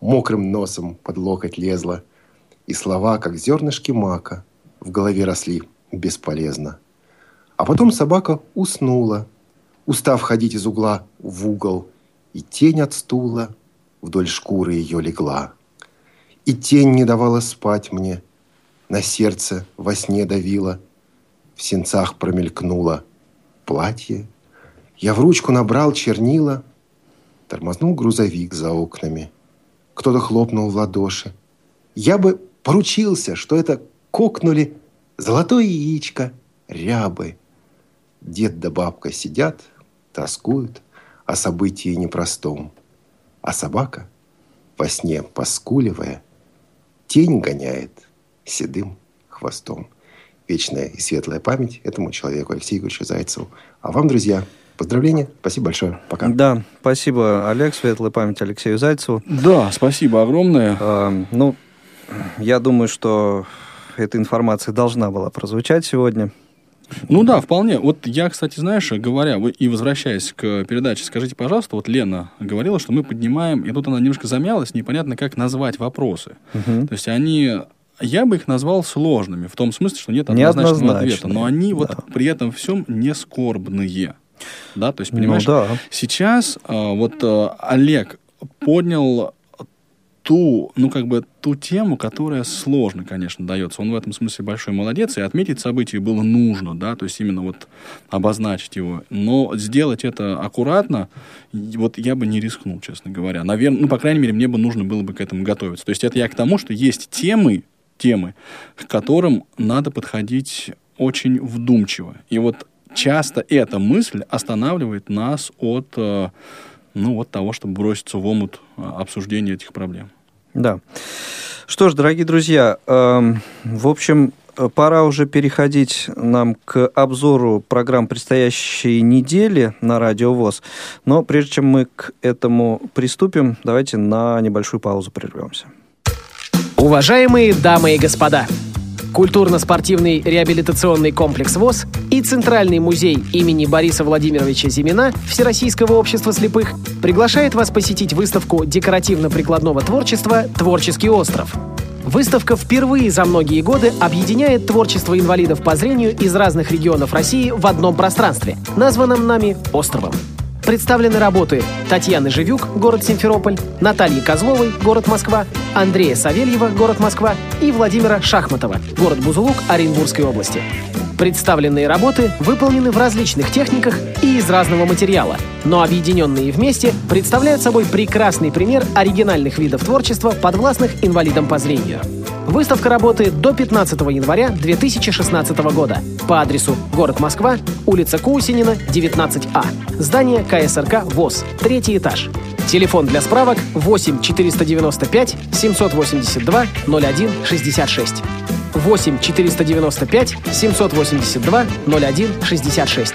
мокрым носом под локоть лезла, и слова, как зернышки мака, в голове росли бесполезно. А потом собака уснула, устав ходить из угла в угол – и тень от стула вдоль шкуры ее легла. И тень не давала спать мне, на сердце во сне давила, в сенцах промелькнуло платье. Я в ручку набрал чернила, тормознул грузовик за окнами. Кто-то хлопнул в ладоши. Я бы поручился, что это кокнули золотое яичко рябы. Дед да бабка сидят, тоскуют – о событии непростом. А собака, во сне поскуливая, тень гоняет седым хвостом. Вечная и светлая память этому человеку, Алексею Игоревичу Зайцеву. А вам, друзья, поздравления. Спасибо большое. Пока. Да, спасибо, Олег. Светлая память Алексею Зайцеву. Да, спасибо огромное. А, ну, я думаю, что эта информация должна была прозвучать сегодня. Ну да, вполне. Вот я, кстати, знаешь, говоря и возвращаясь к передаче, скажите, пожалуйста, вот Лена говорила, что мы поднимаем, и тут она немножко замялась, непонятно, как назвать вопросы. Угу. То есть они я бы их назвал сложными, в том смысле, что нет однозначного ответа, но они да. вот при этом всем не скорбные. Да, то есть, ну понимаешь, ну, да. сейчас а, вот а, Олег поднял ту, ну, как бы, ту тему, которая сложно, конечно, дается. Он в этом смысле большой молодец, и отметить событие было нужно, да, то есть именно вот обозначить его. Но сделать это аккуратно, вот я бы не рискнул, честно говоря. Наверное, ну, по крайней мере, мне бы нужно было бы к этому готовиться. То есть это я к тому, что есть темы, темы, к которым надо подходить очень вдумчиво. И вот часто эта мысль останавливает нас от, э, ну, от того, чтобы броситься в омут э, обсуждения этих проблем. Да. Что ж, дорогие друзья, э, в общем, пора уже переходить нам к обзору программ предстоящей недели на Радио ВОЗ. Но прежде чем мы к этому приступим, давайте на небольшую паузу прервемся. Уважаемые дамы и господа, культурно-спортивный реабилитационный комплекс ВОЗ и Центральный музей имени Бориса Владимировича Зимина Всероссийского общества слепых приглашает вас посетить выставку декоративно-прикладного творчества «Творческий остров». Выставка впервые за многие годы объединяет творчество инвалидов по зрению из разных регионов России в одном пространстве, названном нами «Островом». Представлены работы Татьяны Живюк, город Симферополь, Натальи Козловой, город Москва, Андрея Савельева, город Москва и Владимира Шахматова, город Бузулук Оренбургской области. Представленные работы выполнены в различных техниках и из разного материала, но объединенные вместе представляют собой прекрасный пример оригинальных видов творчества, подвластных инвалидам по зрению. Выставка работает до 15 января 2016 года по адресу город Москва, улица Кусинина, 19А. Здание КСРК ВОЗ, третий этаж. Телефон для справок 8 495 782 01 66. 8 495 782 01 66.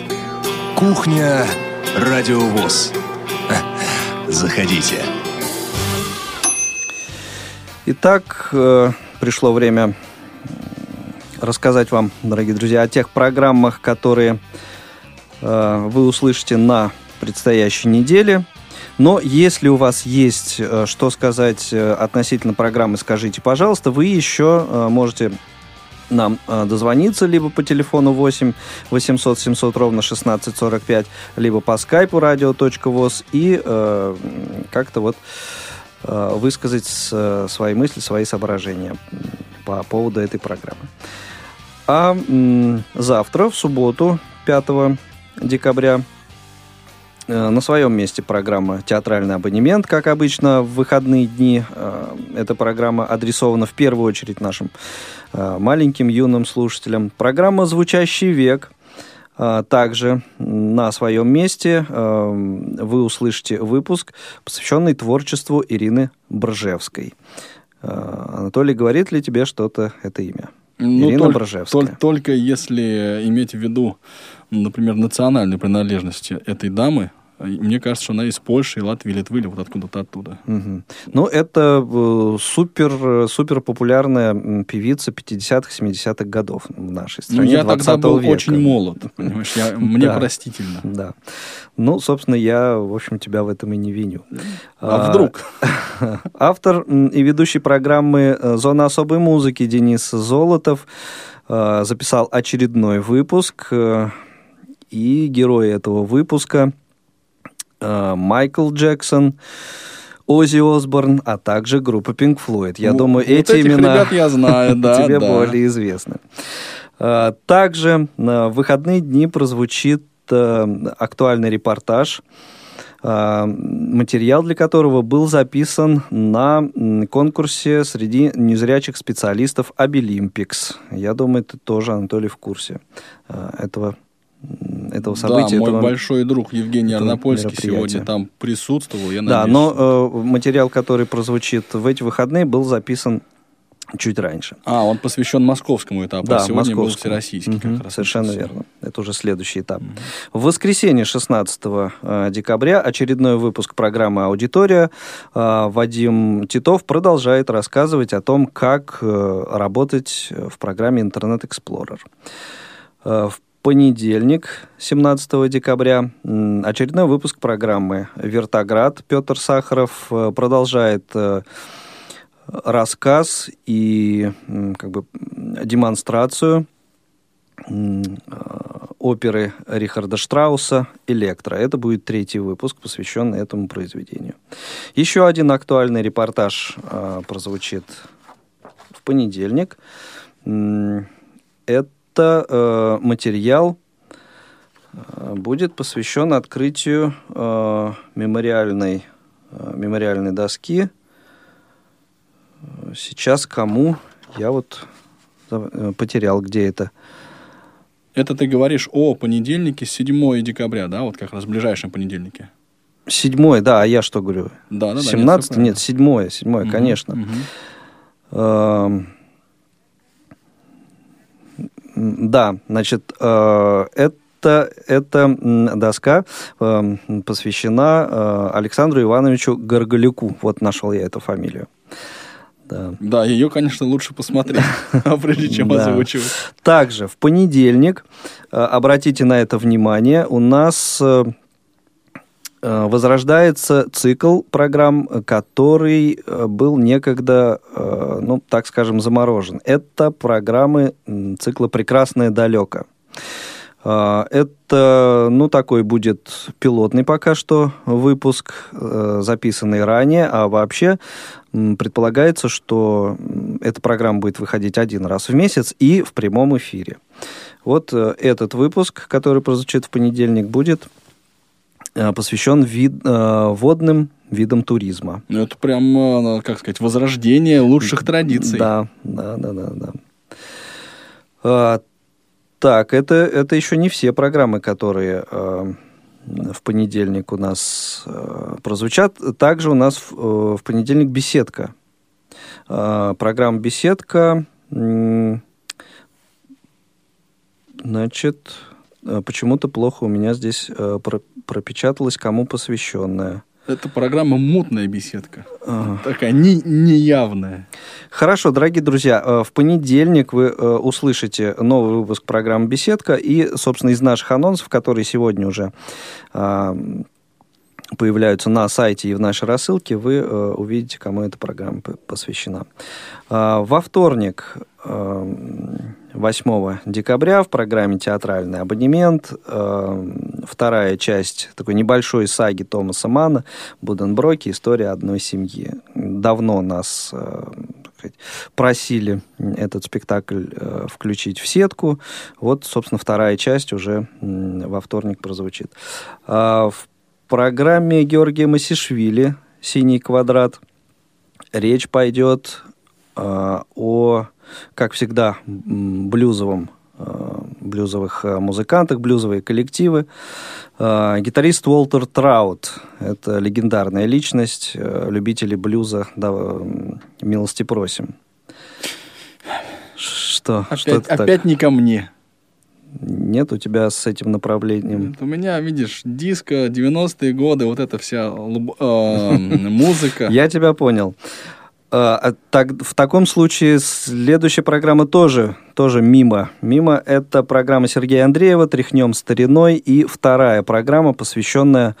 Кухня Радиовоз. Заходите. Итак, э, пришло время рассказать вам, дорогие друзья, о тех программах, которые э, вы услышите на предстоящей неделе. Но если у вас есть э, что сказать относительно программы, скажите, пожалуйста. Вы еще можете нам э, дозвониться либо по телефону 8 800 700 ровно 1645, либо по скайпу radio.voz и э, как-то вот э, высказать с, свои мысли, свои соображения по поводу этой программы. А завтра, в субботу, 5 декабря, Э, на своем месте программа «Театральный абонемент», как обычно, в выходные дни. Э, эта программа адресована в первую очередь нашим э, маленьким юным слушателям. Программа «Звучащий век», также на своем месте вы услышите выпуск, посвященный творчеству Ирины Бржевской. Анатолий, говорит ли тебе что-то это имя? Ну, Ирина только, Бржевская. Только, только если иметь в виду, например, национальную принадлежность этой дамы, мне кажется, что она из Польши, и Латвии, Литвы, или вот откуда-то оттуда. Угу. Ну, это э, супер, супер популярная певица 50-х, 70-х годов в нашей стране. Ну, я тогда был века. очень молод, понимаешь, я, *laughs* мне да, простительно. Да. Ну, собственно, я, в общем, тебя в этом и не виню. А, а вдруг? *laughs* Автор и ведущий программы э, «Зона особой музыки» Денис Золотов э, записал очередной выпуск, и герой этого выпуска Э, Майкл Джексон, Оззи Осборн, а также группа Pink Floyd. Я ну, думаю, вот эти имена ребят я знаю, *laughs* да, тебе да. более известны. Э, также на выходные дни прозвучит э, актуальный репортаж, материал для которого был записан на конкурсе среди незрячих специалистов Обилимпикс. Я думаю, ты тоже, Анатолий, в курсе этого этого события. Да, мой этого, большой друг Евгений Арнопольский сегодня там присутствовал. Я да, но э, материал, который прозвучит в эти выходные, был записан чуть раньше. А, он посвящен московскому этапу, да, а сегодня был московскому. всероссийский. как Мгм, раз совершенно верно. Это уже следующий этап. В воскресенье 16 э, декабря очередной выпуск программы «Аудитория». Э, Вадим Титов продолжает рассказывать о том, как э, работать в программе «Интернет Explorer». Э, В понедельник, 17 декабря, очередной выпуск программы «Вертоград». Петр Сахаров э, продолжает э, рассказ и как бы демонстрацию э, оперы Рихарда Штрауса «Электро». Это будет третий выпуск, посвященный этому произведению. Еще один актуальный репортаж прозвучит в понедельник. М, Это э, материал э, будет посвящен открытию э, мемориальной, мемориальной доски. Сейчас кому? Я вот потерял, где это. Это ты говоришь о понедельнике, 7 декабря, да, вот как раз в ближайшем понедельнике. Седьмой, да, а я что говорю? Да, да, да. 17 нет, седьмое, седьмое, Мгм, конечно. мгм. Да, значит, э, это, эта м, доска эм, посвящена э, Александру Ивановичу Горголюку. Вот нашел я эту фамилию. Да. Да, ее, конечно, лучше посмотреть, *laughs* прежде чем Да. озвучивать. Также в понедельник, э, обратите на это внимание, у нас э, э, возрождается цикл программ, э, который э, был некогда, э, ну, так скажем, заморожен. Это программы цикла «Прекрасное далеко». Это, ну, такой будет пилотный пока что выпуск, э, записанный ранее, а вообще предполагается, что эта программа будет выходить один раз в месяц и в прямом эфире. Вот э, этот выпуск, который прозвучит в понедельник, будет э, посвящен вид- э, водным видам туризма. Ну, это прям, э, как сказать, возрождение лучших традиций. Да, да, да, да, да. А, так, это, это еще не все программы, которые э, в понедельник у нас э, прозвучат. Также у нас в, э, в понедельник беседка. Э, программа беседка. Значит, э, почему-то плохо у меня здесь э, про- пропечаталось, кому посвященная. Это программа «Мутная беседка». Ага. Такая не, неявная. Хорошо, дорогие друзья, э, в понедельник вы э, услышите новый выпуск программы «Беседка» и, собственно, из наших анонсов, которые сегодня уже а, появляются на сайте и в нашей рассылке, вы э, увидите, кому эта программа посвящена. А, Во вторник, э, 8 декабря, в программе «Театральный абонемент» э, вторая часть такой небольшой саги Томаса Мана «Буденброки. История одной семьи». Давно нас э, просили этот спектакль э, включить в сетку. Вот, собственно, вторая часть уже во вторник прозвучит. В программе Георгия Масишвили «Синий квадрат» речь пойдет о, как всегда, м, блюзовом э, блюзовых э, музыкантах, блюзовые коллективы. Э, Гитарист Уолтер Траут – это легендарная личность, любители блюза, да, милости просим. Что? что Опять, так? опять не ко мне. Нет у тебя с этим направлением? У меня, видишь, диско, 90-е годы, вот эта вся э, *laughs* музыка. Я тебя понял. А, а так, в таком случае следующая программа тоже, тоже мимо. Мимо это программа Сергея Андреева «Тряхнем стариной» и вторая программа, посвященная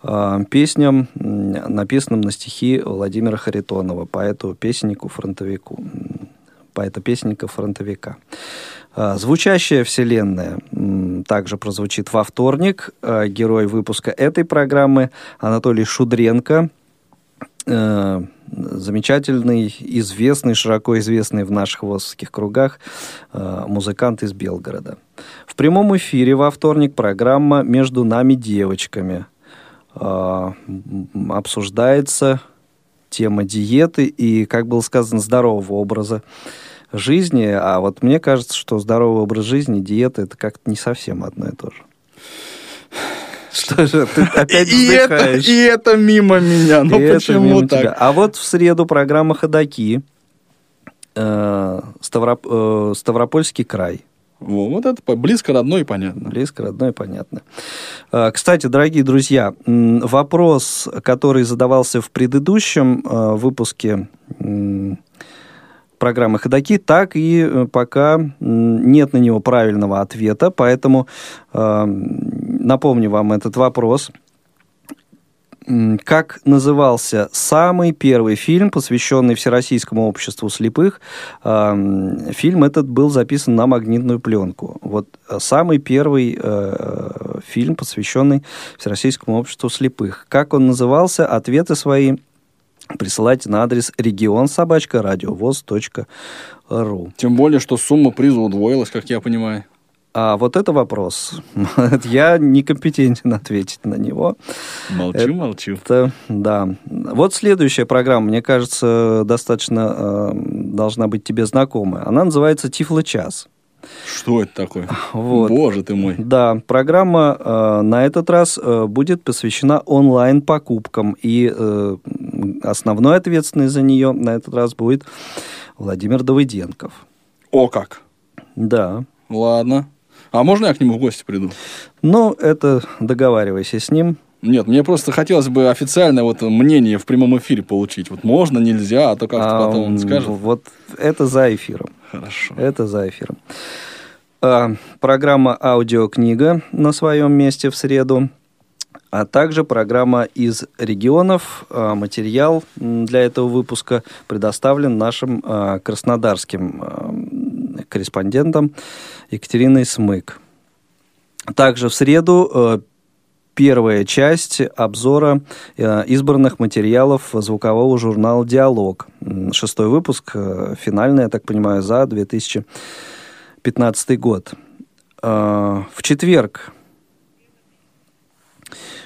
а, песням, написанным на стихи Владимира Харитонова, поэту-песеннику, фронтовику, м, поэта-песенника-фронтовика. Звучащая вселенная также прозвучит во вторник. Герой выпуска этой программы Анатолий Шудренко, э, замечательный, известный, широко известный в наших ВОЗовских кругах э, музыкант из Белгорода. В прямом эфире во вторник программа «Между нами девочками». Э, обсуждается тема диеты и, как было сказано, здорового образа жизни. А вот мне кажется, что здоровый образ жизни и диета – это как-то не совсем одно и то же. Что же, ты *laughs* опять И это, и это мимо меня. Ну И почему так? тебя. А вот в среду программа «Ходоки». э, Ставроп- э, Ставропольский край. Во, Вот это близко, родной и понятно. Близко, родной и понятно. Э, Кстати, дорогие друзья, вопрос, который задавался в предыдущем э, выпуске программы «Ходоки», так и э, пока нет на него правильного ответа, поэтому э, напомню вам этот вопрос. Как назывался самый первый фильм, посвященный Всероссийскому обществу слепых? Эм, Фильм этот был записан на магнитную пленку. Вот э, самый первый э, фильм, посвященный Всероссийскому обществу слепых. Как он назывался? Ответы свои присылайте на адрес регион собачка радиовоз.ру. Тем более, что сумма приза удвоилась, как я понимаю. А вот это вопрос. *laughs* Я некомпетентен ответить на него. Молчу, Это- молчу. Да. Вот следующая программа, мне кажется, достаточно э, должна быть тебе знакомая. Она называется «Тифло-час». Что это такое? Вот. Боже ты мой. Да, программа э, на этот раз э, будет посвящена онлайн-покупкам. И э, основной ответственный за нее на этот раз будет Владимир Давыденков. О как. Да. Ладно. А можно я к нему в гости приду? Ну, это договаривайся с ним. Нет, мне просто хотелось бы официальное вот мнение в прямом эфире получить. Вот можно, нельзя, а то как-то А, потом он скажет. Вот это за эфиром. Хорошо. Это за эфиром. А, программа «Аудиокнига» на своем месте в среду, а также программа из регионов. А, Материал для этого выпуска предоставлен нашим а, краснодарским а, корреспондентом Екатериной Смык. Также в среду э, первая часть обзора э, избранных материалов звукового журнала «Диалог». Шестой выпуск, э, финальный, я так понимаю, за 2015 год. Э, В четверг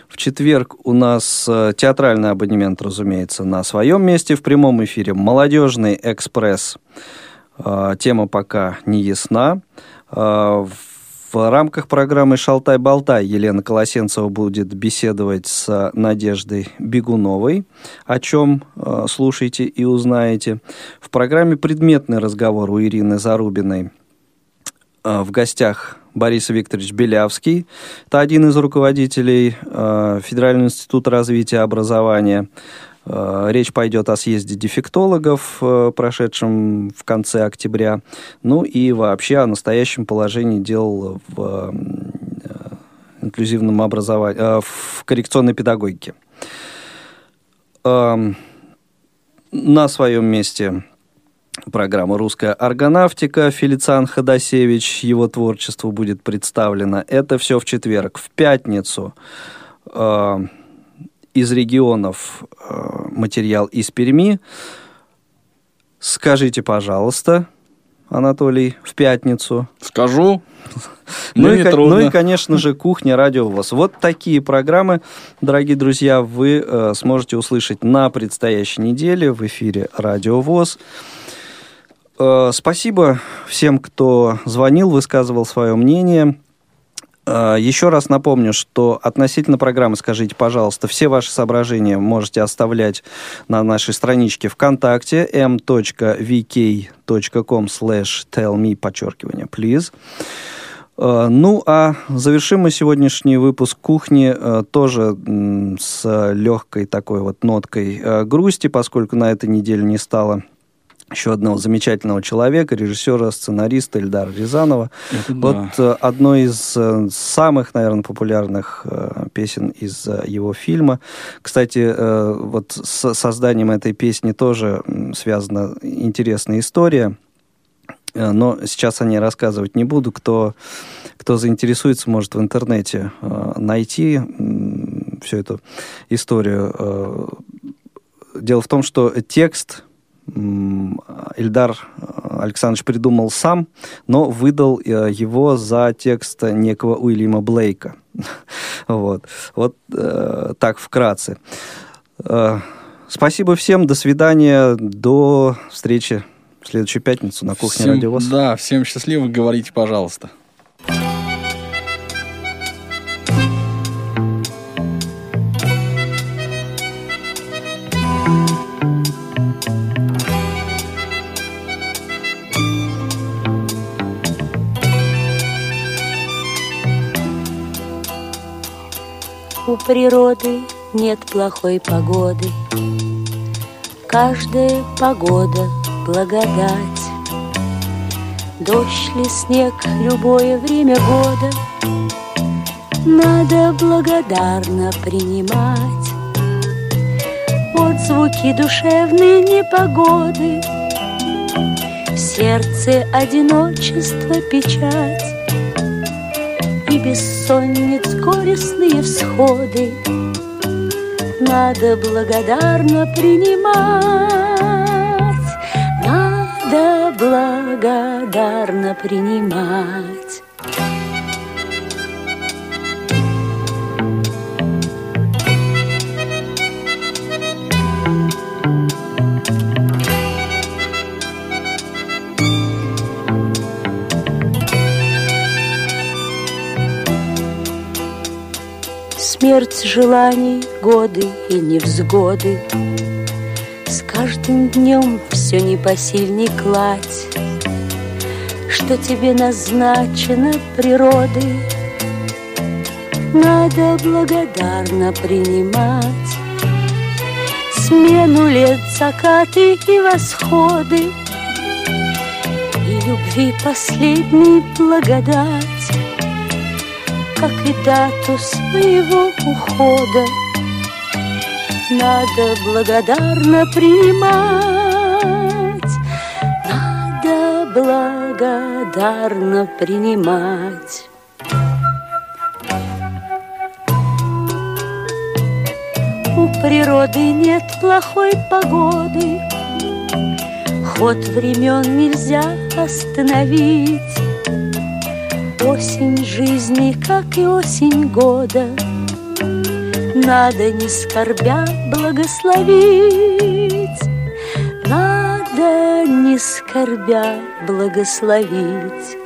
в четверг у нас театральный абонемент, разумеется, на своем месте в прямом эфире. Молодежный экспресс. Тема пока не ясна. Э, В рамках программы «Шалтай-болтай» Елена Колосенцева будет беседовать с Надеждой Бегуновой, о чем э, слушайте и узнаете. В программе «Предметный разговор» у Ирины Зарубиной э, в гостях Борис Викторович Белявский. Это один из руководителей э, Федерального института развития образования. Э, Речь пойдет о съезде дефектологов, э, прошедшем в конце октября. Ну и вообще о настоящем положении дел в э, инклюзивном образовании, в коррекционной педагогике. Эм, На своем месте программа «Русская органавтика». Фелициан Ходосевич, его творчество будет представлено. Это все в четверг. В пятницу э, из регионов э, материал из Перми. Скажите, пожалуйста, Анатолий, в пятницу. Скажу. Ну и, ну и, конечно же, кухня радиовоз. Вот такие программы, дорогие друзья, вы э, сможете услышать на предстоящей неделе в эфире Радиовоз. Э, спасибо всем, кто звонил, высказывал свое мнение. Э, Еще раз напомню, что относительно программы «Скажите, пожалуйста», все ваши соображения можете оставлять на нашей страничке ВКонтакте m.vk.com slash tell me, подчеркивание, please. Э, Ну, а завершим мы сегодняшний выпуск кухни э, тоже с легкой такой вот ноткой грусти, поскольку на этой неделе не стало еще одного замечательного человека, режиссера, сценариста Эльдара Рязанова. Это вот да. э, одно из э, самых, наверное, популярных э, песен из его фильма. Кстати, вот с созданием этой песни тоже связана интересная история. Но сейчас о ней рассказывать не буду. Кто, кто заинтересуется, может в интернете найти всю эту историю. Дело в том, что текст Эльдар э, Александрович придумал сам, но выдал э, его за текст некого Уильяма Блейка. *laughs* Вот, вот э, так вкратце. Э, Спасибо всем, до свидания, до встречи в следующую пятницу на кухне Всем- Радио ВОЗ. Да, всем счастливо, говорите, пожалуйста. Природы нет плохой погоды. Каждая погода — благодать. Дождь ли снег, любое время года Надо благодарно принимать. Вот звуки душевной непогоды В сердце одиночество печать И бессонниц горестные всходы. Надо благодарно принимать Надо благодарно принимать Смерть желаний, годы и невзгоды. С каждым днем все непосильней кладь Что тебе назначено природой Надо благодарно принимать Смену лет, закаты и восходы. И любви последней благодать как и дату своего ухода. Надо благодарно принимать, надо благодарно принимать. У природы нет плохой погоды, Ход времен нельзя остановить. Осень жизни, как и осень года, Надо не скорбя благословить, Надо не скорбя благословить,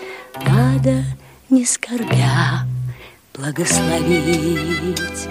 Надо не скорбя благословить.